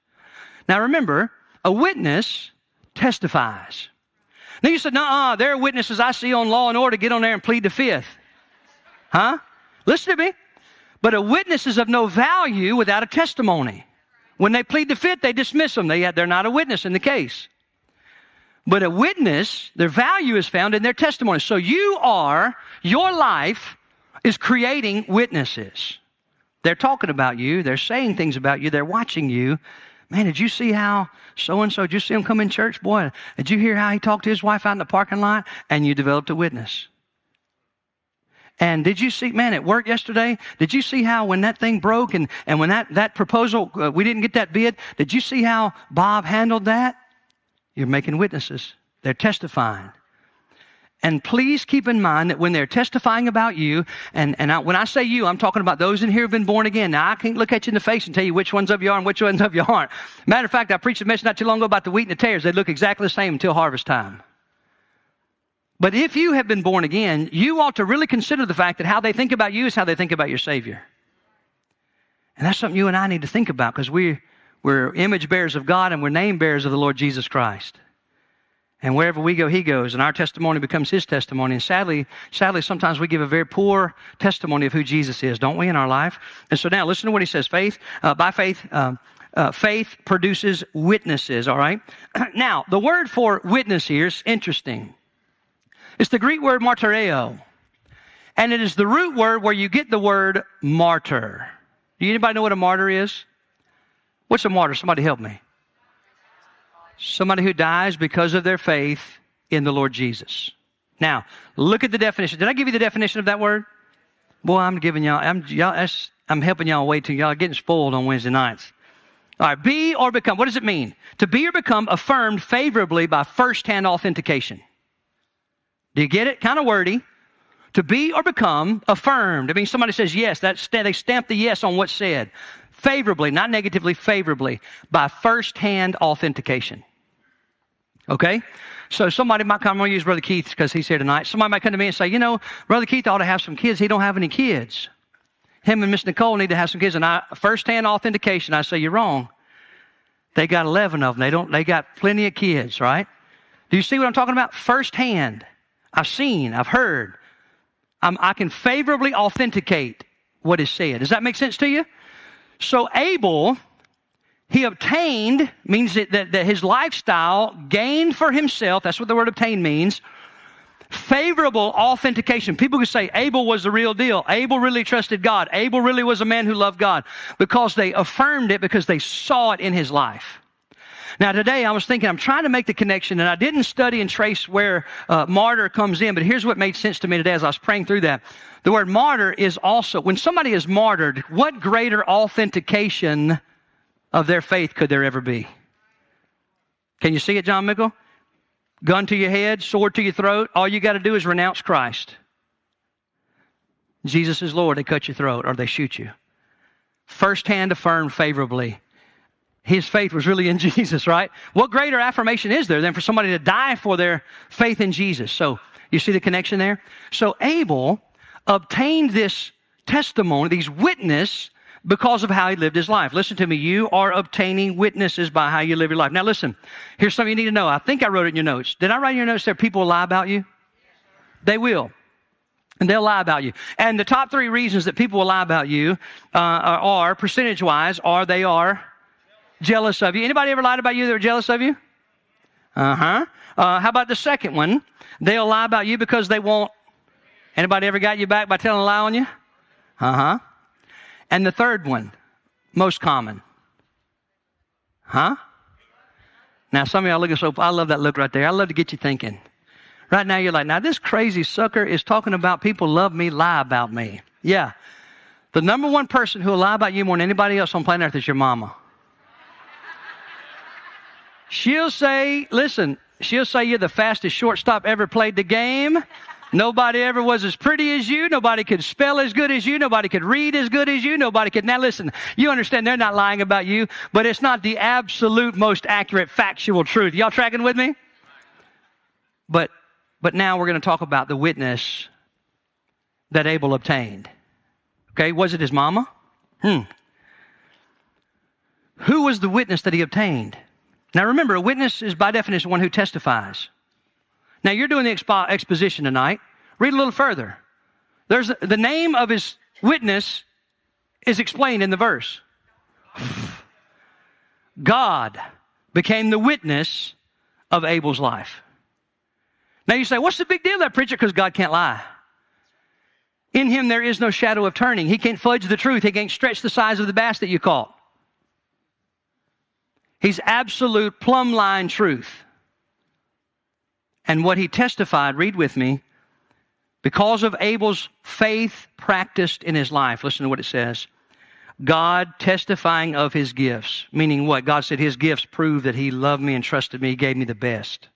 Now remember, a witness testifies. Then you said, nah, there are witnesses I see on law and order get on there and plead the fifth. Huh? Listen to me. But a witness is of no value without a testimony. When they plead the fifth, they dismiss them. They, they're not a witness in the case. But a witness, their value is found in their testimony. So you are, your life is creating witnesses. They're talking about you, they're saying things about you, they're watching you, Man, did you see how so and so, did you see him come in church? Boy, did you hear how he talked to his wife out in the parking lot? And you developed a witness. And did you see, man, at work yesterday, did you see how when that thing broke and, and when that, that proposal, uh, we didn't get that bid, did you see how Bob handled that? You're making witnesses. They're testifying. And please keep in mind that when they're testifying about you, and, and I, when I say you, I'm talking about those in here who've been born again. Now, I can't look at you in the face and tell you which ones of you are and which ones of you aren't. Matter of fact, I preached a message not too long ago about the wheat and the tares. They look exactly the same until harvest time. But if you have been born again, you ought to really consider the fact that how they think about you is how they think about your Savior. And that's something you and I need to think about because we, we're image bearers of God and we're name bearers of the Lord Jesus Christ. And wherever we go, he goes, and our testimony becomes his testimony. And sadly, sadly, sometimes we give a very poor testimony of who Jesus is, don't we, in our life? And so now, listen to what he says: faith, uh, by faith, uh, uh, faith produces witnesses. All right. now, the word for witness here is interesting. It's the Greek word martyreo, and it is the root word where you get the word martyr. Do anybody know what a martyr is? What's a martyr? Somebody help me. Somebody who dies because of their faith in the Lord Jesus. Now, look at the definition. Did I give you the definition of that word? Boy, I'm giving y'all, I'm, y'all, I'm helping y'all wait till y'all getting spoiled on Wednesday nights. All right, be or become. What does it mean? To be or become affirmed favorably by first-hand authentication. Do you get it? Kind of wordy. To be or become affirmed. I mean, somebody says yes. That they stamp the yes on what's said. Favorably, not negatively, favorably by first-hand authentication. Okay? So somebody might come, I'm going to use Brother Keith because he's here tonight. Somebody might come to me and say, you know, Brother Keith ought to have some kids. He don't have any kids. Him and Miss Nicole need to have some kids. And I, first-hand authentication, I say, you're wrong. They got 11 of them. They don't, they got plenty of kids, right? Do you see what I'm talking about? First-hand. I've seen, I've heard. I'm, I can favorably authenticate what is said. Does that make sense to you? So Abel he obtained means that, that, that, his lifestyle gained for himself, that's what the word obtain means, favorable authentication. People could say Abel was the real deal. Abel really trusted God. Abel really was a man who loved God because they affirmed it because they saw it in his life. Now, today I was thinking, I'm trying to make the connection, and I didn't study and trace where uh, martyr comes in, but here's what made sense to me today as I was praying through that. The word martyr is also, when somebody is martyred, what greater authentication of their faith could there ever be? Can you see it, John Mickle? Gun to your head, sword to your throat. All you got to do is renounce Christ. Jesus is Lord. They cut your throat or they shoot you. First hand affirmed favorably. His faith was really in Jesus, right? What greater affirmation is there than for somebody to die for their faith in Jesus? So, you see the connection there? So, Abel obtained this testimony, these witness because of how he lived his life. Listen to me. You are obtaining witnesses by how you live your life. Now, listen. Here's something you need to know. I think I wrote it in your notes. Did I write in your notes that people lie about you? They will. And they'll lie about you. And the top three reasons that people will lie about you uh, are, percentage wise, are they are jealous of you. Anybody ever lied about you that were jealous of you? Uh-huh. Uh, how about the second one? They'll lie about you because they won't. Anybody ever got you back by telling a lie on you? Uh-huh. And the third one, most common. Huh? Now, some of y'all looking so, I love that look right there. I love to get you thinking. Right now, you're like, now this crazy sucker is talking about people love me, lie about me. Yeah. The number one person who will lie about you more than anybody else on planet Earth is your mama. She'll say, listen, she'll say you're the fastest shortstop ever played the game. Nobody ever was as pretty as you. Nobody could spell as good as you. Nobody could read as good as you. Nobody could. Now listen, you understand they're not lying about you, but it's not the absolute most accurate factual truth. Y'all tracking with me? But, but now we're going to talk about the witness that Abel obtained. Okay, was it his mama? Hmm. Who was the witness that he obtained? Now remember, a witness is by definition one who testifies. Now you're doing the expo- exposition tonight. Read a little further. There's the name of his witness is explained in the verse. God became the witness of Abel's life. Now you say, what's the big deal that preacher? Because God can't lie. In him there is no shadow of turning. He can't fudge the truth. He can't stretch the size of the bass that you caught. He's absolute plumb line truth. And what he testified, read with me, because of Abel's faith practiced in his life, listen to what it says. God testifying of his gifts, meaning what? God said his gifts prove that he loved me and trusted me, he gave me the best.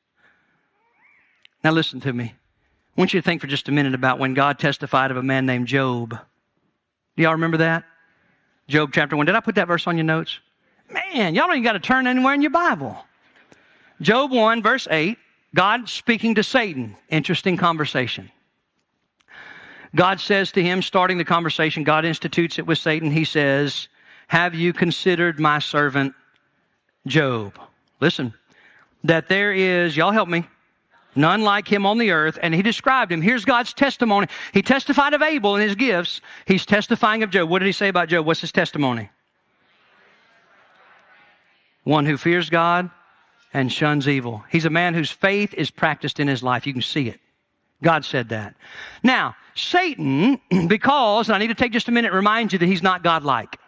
Now listen to me. I want you to think for just a minute about when God testified of a man named Job. Do y'all remember that? Job chapter 1. Did I put that verse on your notes? Man, y'all don't even got to turn anywhere in your Bible. Job 1, verse 8. God speaking to Satan. Interesting conversation. God says to him, starting the conversation, God institutes it with Satan. He says, Have you considered my servant Job? Listen, that there is, y'all help me, none like him on the earth. And he described him. Here's God's testimony. He testified of Abel and his gifts. He's testifying of Job. What did he say about Job? What's his testimony? One who fears God and shuns evil. He's a man whose faith is practiced in his life. You can see it. God said that. Now, Satan, because, I need to take just a minute remind you that he's not God-like.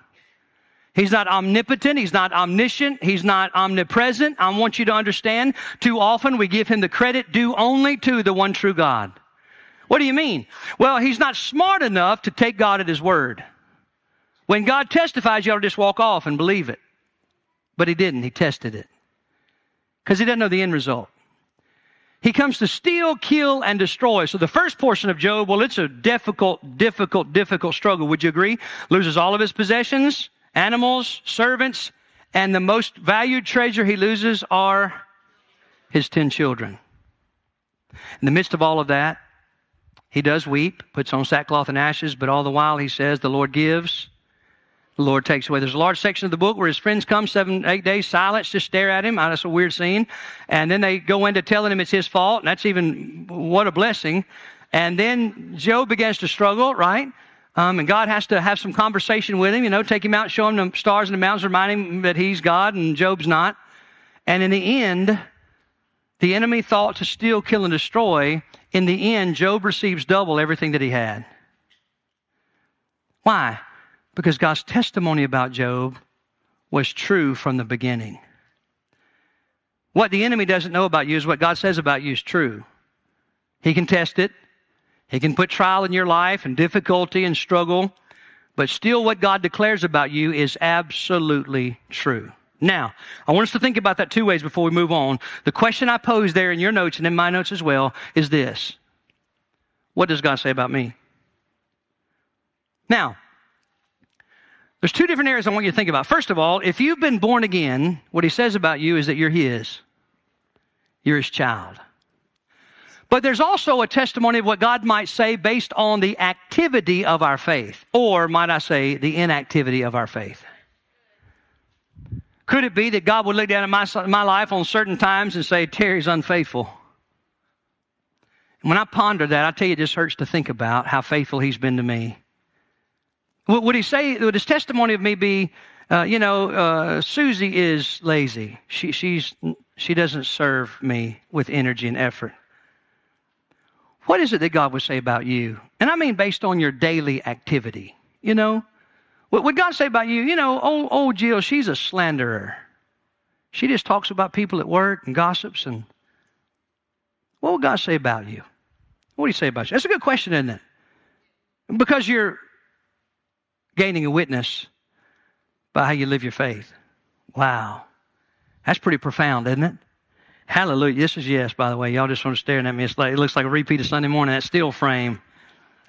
He's not omnipotent. He's not omniscient. He's not omnipresent. I want you to understand too often we give him the credit due only to the one true God. What do you mean? Well, he's not smart enough to take God at his word. When God testifies, you ought to just walk off and believe it. But he didn't. He tested it. Because he doesn't know the end result. He comes to steal, kill, and destroy. So the first portion of Job, well, it's a difficult, difficult, difficult struggle. Would you agree? Loses all of his possessions, animals, servants, and the most valued treasure he loses are his ten children. In the midst of all of that, he does weep, puts on sackcloth and ashes, but all the while he says, The Lord gives, the Lord takes away. There's a large section of the book where his friends come, seven, eight days, silence, just stare at him. That's a weird scene. And then they go into telling him it's his fault, and that's even, what a blessing. And then Job begins to struggle, right? Um, and God has to have some conversation with him, you know, take him out, show him the stars and the mountains, remind him that he's God and Job's not. And in the end, the enemy thought to steal, kill, and destroy. In the end, Job receives double everything that he had. Why? Because God's testimony about Job was true from the beginning. What the enemy doesn't know about you is what God says about you is true. He can test it, he can put trial in your life and difficulty and struggle, but still what God declares about you is absolutely true. Now, I want us to think about that two ways before we move on. The question I pose there in your notes and in my notes as well is this What does God say about me? Now, there's two different areas I want you to think about. First of all, if you've been born again, what he says about you is that you're his. You're his child. But there's also a testimony of what God might say based on the activity of our faith, or might I say, the inactivity of our faith. Could it be that God would look down at my, my life on certain times and say, Terry's unfaithful? When I ponder that, I tell you, it just hurts to think about how faithful he's been to me. Would he say, would his testimony of me be, uh, you know, uh, Susie is lazy. She, she's, she doesn't serve me with energy and effort. What is it that God would say about you? And I mean based on your daily activity, you know? What would God say about you? You know, old, old Jill, she's a slanderer. She just talks about people at work and gossips and what would God say about you? What do you say about you? That's a good question, isn't it? Because you're gaining a witness by how you live your faith. Wow. That's pretty profound, isn't it? Hallelujah. This is yes, by the way. Y'all just want to staring at me. Like, it looks like a repeat of Sunday morning, that still frame.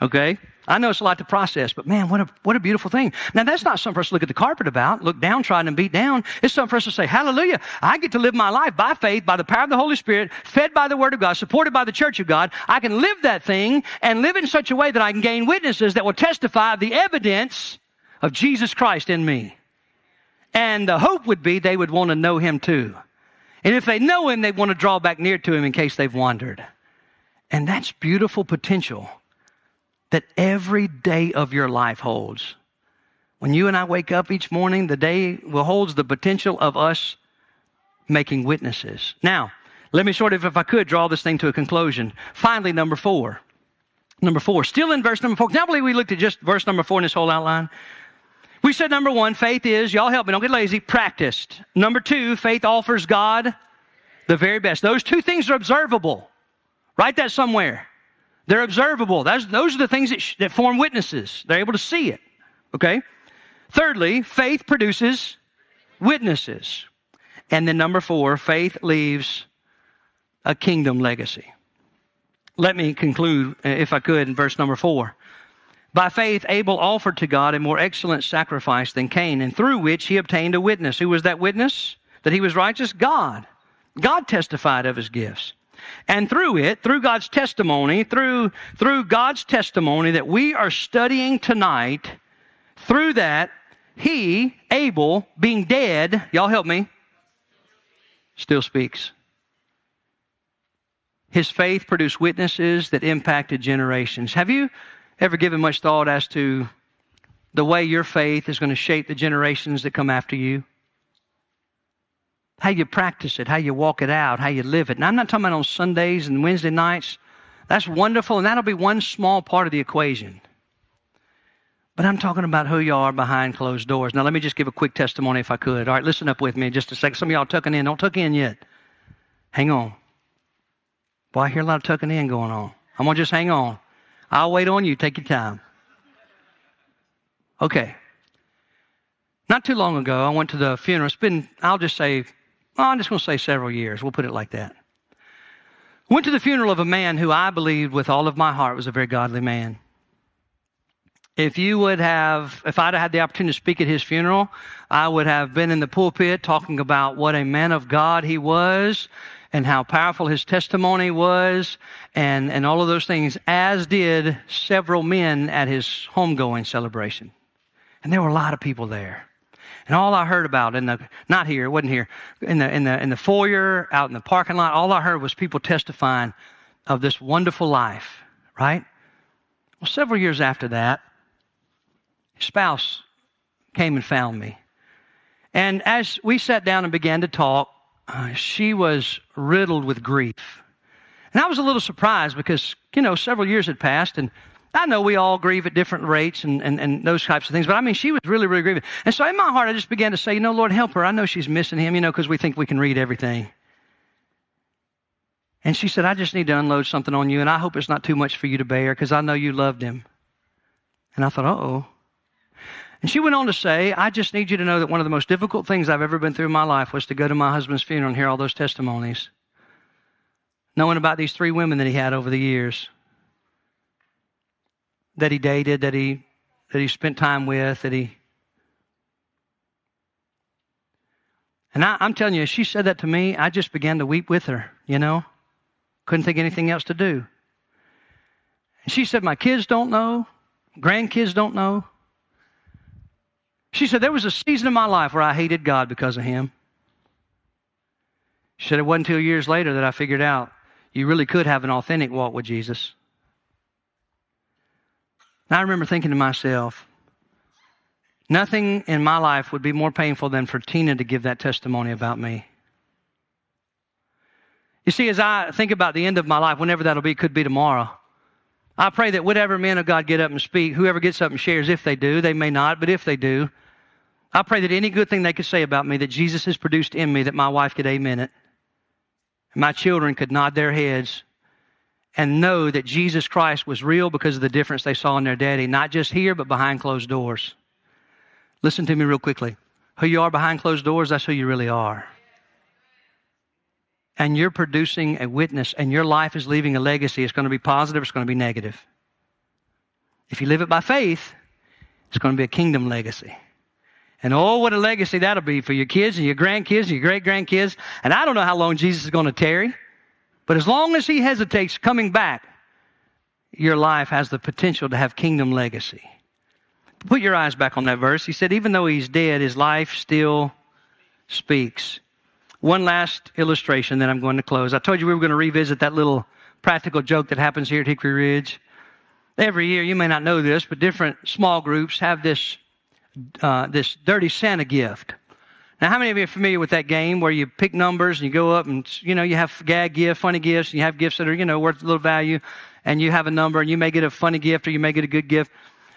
Okay? I know it's a lot to process, but man, what a, what a beautiful thing. Now, that's not something for us to look at the carpet about, look downtrodden and beat down. It's something for us to say, hallelujah. I get to live my life by faith, by the power of the Holy Spirit, fed by the Word of God, supported by the church of God. I can live that thing and live in such a way that I can gain witnesses that will testify the evidence of Jesus Christ in me. And the hope would be they would want to know Him too. And if they know him, they want to draw back near to him in case they've wandered. And that's beautiful potential that every day of your life holds. When you and I wake up each morning, the day holds the potential of us making witnesses. Now, let me sort of, if I could, draw this thing to a conclusion. Finally, number four. Number four, still in verse number four. Can I believe we looked at just verse number four in this whole outline? We said number one, faith is, y'all help me, don't get lazy, practiced. Number two, faith offers God the very best. Those two things are observable. Write that somewhere. They're observable. That's, those are the things that, sh- that form witnesses. They're able to see it. Okay? Thirdly, faith produces witnesses. And then number four, faith leaves a kingdom legacy. Let me conclude, uh, if I could, in verse number four. By faith, Abel offered to God a more excellent sacrifice than Cain, and through which he obtained a witness. Who was that witness? That he was righteous? God. God testified of his gifts. And through it, through God's testimony, through, through God's testimony that we are studying tonight, through that, he, Abel, being dead, y'all help me, still speaks. His faith produced witnesses that impacted generations. Have you ever given much thought as to the way your faith is going to shape the generations that come after you? How you practice it, how you walk it out, how you live it. Now, I'm not talking about on Sundays and Wednesday nights. That's wonderful, and that'll be one small part of the equation. But I'm talking about who you are behind closed doors. Now, let me just give a quick testimony if I could. All right, listen up with me just a second. Some of y'all tucking in. Don't tuck in yet. Hang on. Boy, I hear a lot of tucking in going on. I'm going to just hang on. I'll wait on you. Take your time. Okay. Not too long ago, I went to the funeral. It's been, I'll just say, well, I'm just going to say several years. We'll put it like that. Went to the funeral of a man who I believed with all of my heart was a very godly man. If you would have, if I'd had the opportunity to speak at his funeral, I would have been in the pulpit talking about what a man of God he was and how powerful his testimony was and, and all of those things, as did several men at his homegoing celebration. And there were a lot of people there. And all I heard about in the, not here, it wasn't here, in the, in the, in the foyer, out in the parking lot, all I heard was people testifying of this wonderful life, right? Well, several years after that, his spouse came and found me. And as we sat down and began to talk, uh, she was riddled with grief. And I was a little surprised because, you know, several years had passed and I know we all grieve at different rates and, and, and those types of things, but I mean, she was really, really grieving. And so in my heart, I just began to say, you know, Lord, help her. I know she's missing him, you know, because we think we can read everything. And she said, I just need to unload something on you, and I hope it's not too much for you to bear because I know you loved him. And I thought, oh. And she went on to say, I just need you to know that one of the most difficult things I've ever been through in my life was to go to my husband's funeral and hear all those testimonies. Knowing about these three women that he had over the years that he dated, that he, that he spent time with, that he. And I, I'm telling you, she said that to me, I just began to weep with her, you know? Couldn't think anything else to do. And she said, My kids don't know, grandkids don't know. She said, There was a season in my life where I hated God because of him. She said, It wasn't until years later that I figured out you really could have an authentic walk with Jesus. And I remember thinking to myself, nothing in my life would be more painful than for Tina to give that testimony about me. You see, as I think about the end of my life, whenever that'll be, could be tomorrow. I pray that whatever men of God get up and speak, whoever gets up and shares, if they do, they may not, but if they do, I pray that any good thing they could say about me, that Jesus has produced in me, that my wife could amen it. My children could nod their heads and know that Jesus Christ was real because of the difference they saw in their daddy, not just here, but behind closed doors. Listen to me real quickly. Who you are behind closed doors, that's who you really are. And you're producing a witness, and your life is leaving a legacy. It's going to be positive, it's going to be negative. If you live it by faith, it's going to be a kingdom legacy. And oh, what a legacy that'll be for your kids and your grandkids and your great grandkids. And I don't know how long Jesus is going to tarry, but as long as he hesitates coming back, your life has the potential to have kingdom legacy. Put your eyes back on that verse. He said, even though he's dead, his life still speaks. One last illustration, then I'm going to close. I told you we were going to revisit that little practical joke that happens here at Hickory Ridge. Every year, you may not know this, but different small groups have this uh, this dirty Santa gift. Now, how many of you are familiar with that game where you pick numbers and you go up and, you know, you have gag gifts, funny gifts, and you have gifts that are, you know, worth a little value, and you have a number and you may get a funny gift or you may get a good gift.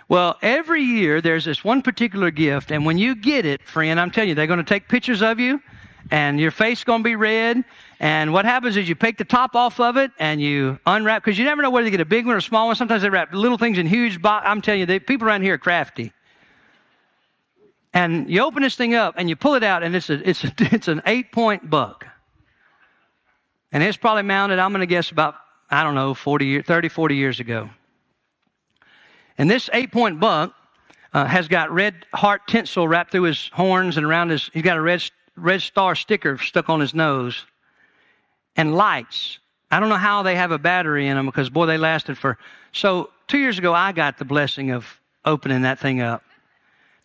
Well, every year there's this one particular gift, and when you get it, friend, I'm telling you, they're going to take pictures of you, and your face is going to be red. And what happens is you take the top off of it and you unwrap, because you never know whether to get a big one or a small one. Sometimes they wrap little things in huge. I'm telling you, they, people around here are crafty. And you open this thing up and you pull it out, and it's, a, it's, a, it's an eight point buck. And it's probably mounted, I'm going to guess, about, I don't know, 40, 30, 40 years ago. And this eight point buck uh, has got red heart tinsel wrapped through his horns and around his, he's got a red, red star sticker stuck on his nose and lights. I don't know how they have a battery in them because, boy, they lasted for. So, two years ago, I got the blessing of opening that thing up.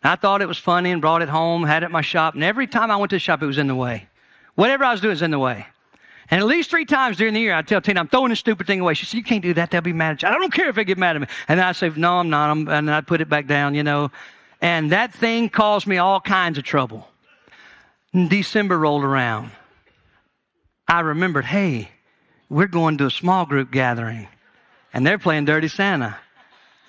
I thought it was funny and brought it home, had it in my shop, and every time I went to the shop, it was in the way. Whatever I was doing was in the way. And at least three times during the year, I'd tell Tina, I'm throwing this stupid thing away. She said, You can't do that. They'll be mad at you. I don't care if they get mad at me. And I say, No, I'm not. I'm, and I'd put it back down, you know. And that thing caused me all kinds of trouble. And December rolled around. I remembered, hey, we're going to a small group gathering, and they're playing Dirty Santa.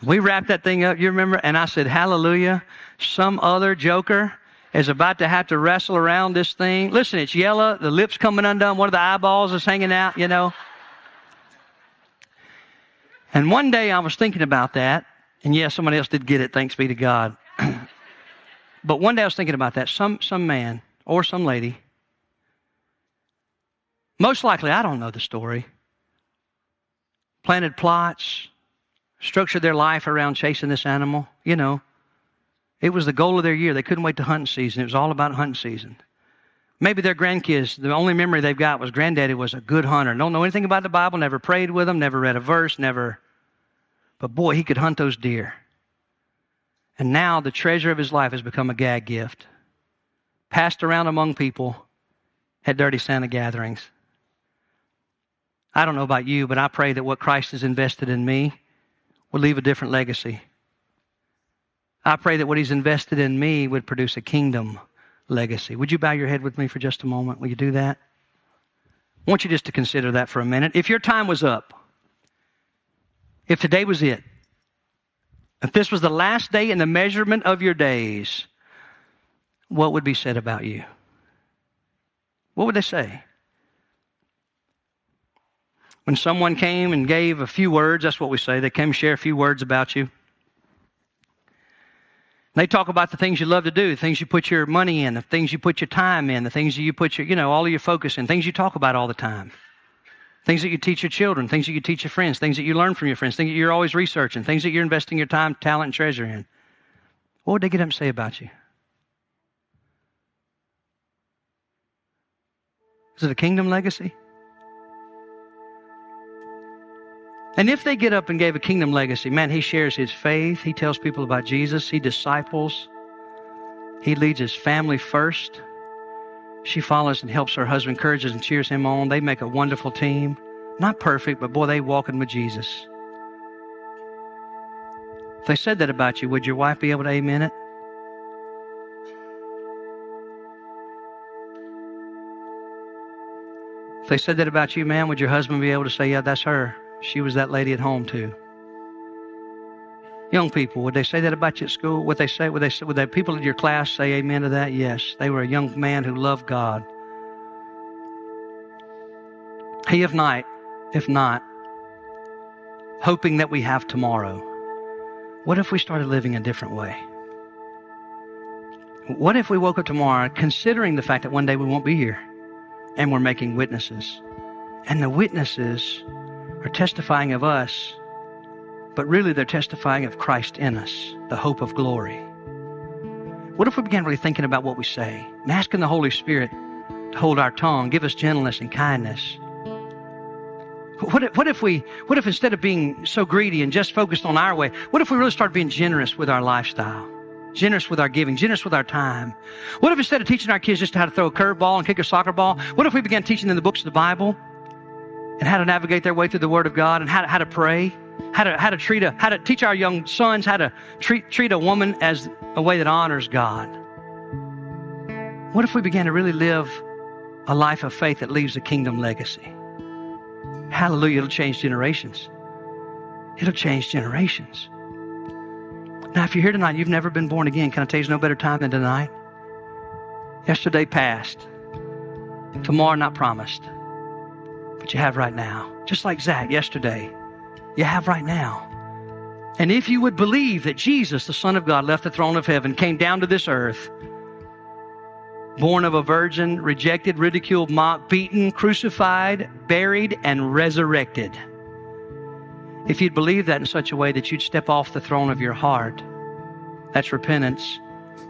We wrapped that thing up, you remember? And I said, Hallelujah. Some other joker is about to have to wrestle around this thing. Listen, it's yellow, the lips coming undone, one of the eyeballs is hanging out, you know. And one day I was thinking about that, and yes, someone else did get it, thanks be to God. but one day I was thinking about that. Some, some man or some lady, most likely, I don't know the story, planted plots, structured their life around chasing this animal, you know. It was the goal of their year. They couldn't wait to hunt season. It was all about hunting season. Maybe their grandkids, the only memory they've got was granddaddy was a good hunter. Don't know anything about the Bible, never prayed with them, never read a verse, never. But boy, he could hunt those deer. And now the treasure of his life has become a gag gift. Passed around among people at Dirty Santa gatherings. I don't know about you, but I pray that what Christ has invested in me will leave a different legacy. I pray that what He's invested in me would produce a kingdom legacy. Would you bow your head with me for just a moment? Will you do that? I want you just to consider that for a minute. If your time was up, if today was it, if this was the last day in the measurement of your days, what would be said about you? What would they say? When someone came and gave a few words, that's what we say, they came to share a few words about you. They talk about the things you love to do, the things you put your money in, the things you put your time in, the things that you put your, you know, all of your focus in, things you talk about all the time. Things that you teach your children, things that you teach your friends, things that you learn from your friends, things that you're always researching, things that you're investing your time, talent, and treasure in. What would they get up and say about you? Is it a kingdom legacy? And if they get up and gave a kingdom legacy, man, he shares his faith. He tells people about Jesus. He disciples. He leads his family first. She follows and helps her husband, encourages and cheers him on. They make a wonderful team. Not perfect, but boy, they walking with Jesus. If they said that about you, would your wife be able to amen it? If they said that about you, man, would your husband be able to say, yeah, that's her? She was that lady at home too. Young people, would they say that about you at school? Would they say, would they, say, would the people in your class say amen to that? Yes. They were a young man who loved God. He, if not, if not, hoping that we have tomorrow, what if we started living a different way? What if we woke up tomorrow considering the fact that one day we won't be here and we're making witnesses? And the witnesses are testifying of us, but really they're testifying of Christ in us, the hope of glory. What if we began really thinking about what we say and asking the Holy Spirit to hold our tongue, give us gentleness and kindness? What if, what if we, what if instead of being so greedy and just focused on our way, what if we really start being generous with our lifestyle? Generous with our giving, generous with our time. What if instead of teaching our kids just how to throw a curveball and kick a soccer ball, what if we began teaching them the books of the Bible? And how to navigate their way through the Word of God and how to, how to pray, how to, how to treat a, how to teach our young sons how to treat, treat a woman as a way that honors God. What if we began to really live a life of faith that leaves a kingdom legacy? Hallelujah, it'll change generations. It'll change generations. Now, if you're here tonight, you've never been born again, can I tell you there's no better time than tonight? Yesterday passed. Tomorrow not promised but you have right now. Just like Zach yesterday, you have right now. And if you would believe that Jesus, the Son of God, left the throne of heaven, came down to this earth, born of a virgin, rejected, ridiculed, mocked, beaten, crucified, buried, and resurrected. If you'd believe that in such a way that you'd step off the throne of your heart, that's repentance,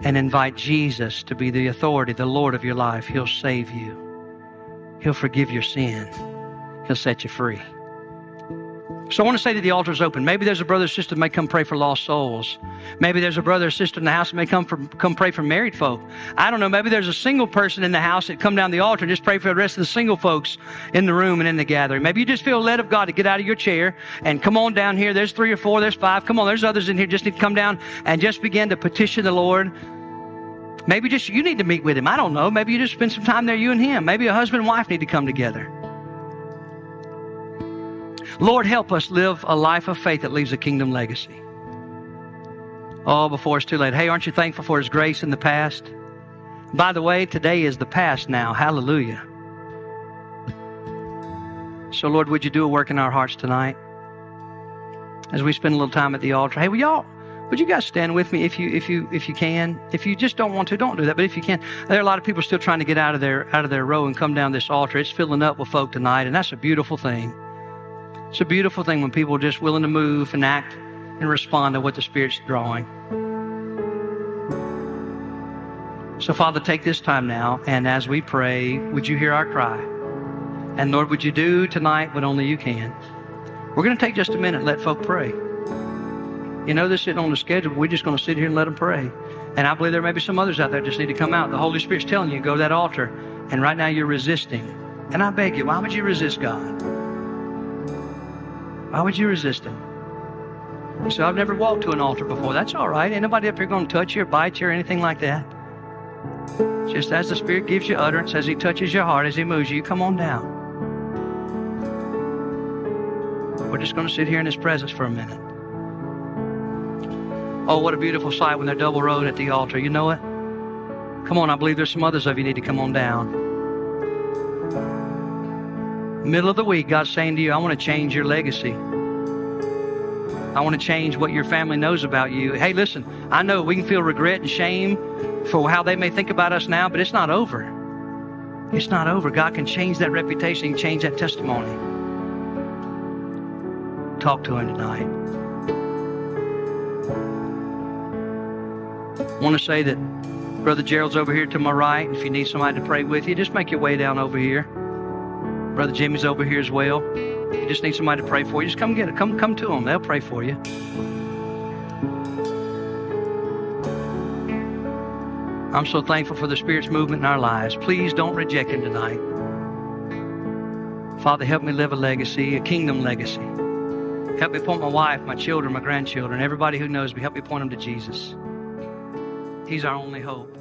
and invite Jesus to be the authority, the Lord of your life, He'll save you. He'll forgive your sin. He'll set you free. So I want to say that the altar is open. Maybe there's a brother or sister that may come pray for lost souls. Maybe there's a brother or sister in the house that may come for, come pray for married folk. I don't know. Maybe there's a single person in the house that come down the altar and just pray for the rest of the single folks in the room and in the gathering. Maybe you just feel led of God to get out of your chair and come on down here. There's three or four. There's five. Come on. There's others in here. Just need to come down and just begin to petition the Lord. Maybe just you need to meet with him. I don't know. Maybe you just spend some time there, you and him. Maybe a husband and wife need to come together. Lord, help us live a life of faith that leaves a kingdom legacy. Oh, before it's too late. Hey, aren't you thankful for His grace in the past? By the way, today is the past now. Hallelujah. So, Lord, would you do a work in our hearts tonight as we spend a little time at the altar? Hey, will y'all, would you guys stand with me if you if you if you can? If you just don't want to, don't do that. But if you can, there are a lot of people still trying to get out of their out of their row and come down this altar. It's filling up with folk tonight, and that's a beautiful thing. It's a beautiful thing when people are just willing to move and act and respond to what the Spirit's drawing. So, Father, take this time now, and as we pray, would you hear our cry? And Lord, would you do tonight what only you can? We're going to take just a minute and let folk pray. You know, they're sitting on the schedule, we're just going to sit here and let them pray. And I believe there may be some others out there just need to come out. The Holy Spirit's telling you, go to that altar. And right now you're resisting. And I beg you, why would you resist God? Why would you resist Him? So I've never walked to an altar before. That's all right. Ain't nobody up here going to touch you or bite you or anything like that. Just as the Spirit gives you utterance, as He touches your heart, as He moves you, come on down. We're just going to sit here in His presence for a minute. Oh, what a beautiful sight when they're double rowed at the altar. You know it? Come on, I believe there's some others of you need to come on down. Middle of the week, God's saying to you, I want to change your legacy. I want to change what your family knows about you. Hey, listen, I know we can feel regret and shame for how they may think about us now, but it's not over. It's not over. God can change that reputation, change that testimony. Talk to Him tonight. I want to say that Brother Gerald's over here to my right. If you need somebody to pray with you, just make your way down over here. Brother Jimmy's over here as well. You just need somebody to pray for you. Just come get it. Come, come to them. They'll pray for you. I'm so thankful for the Spirit's movement in our lives. Please don't reject Him tonight. Father, help me live a legacy, a kingdom legacy. Help me point my wife, my children, my grandchildren, everybody who knows me, help me point them to Jesus. He's our only hope.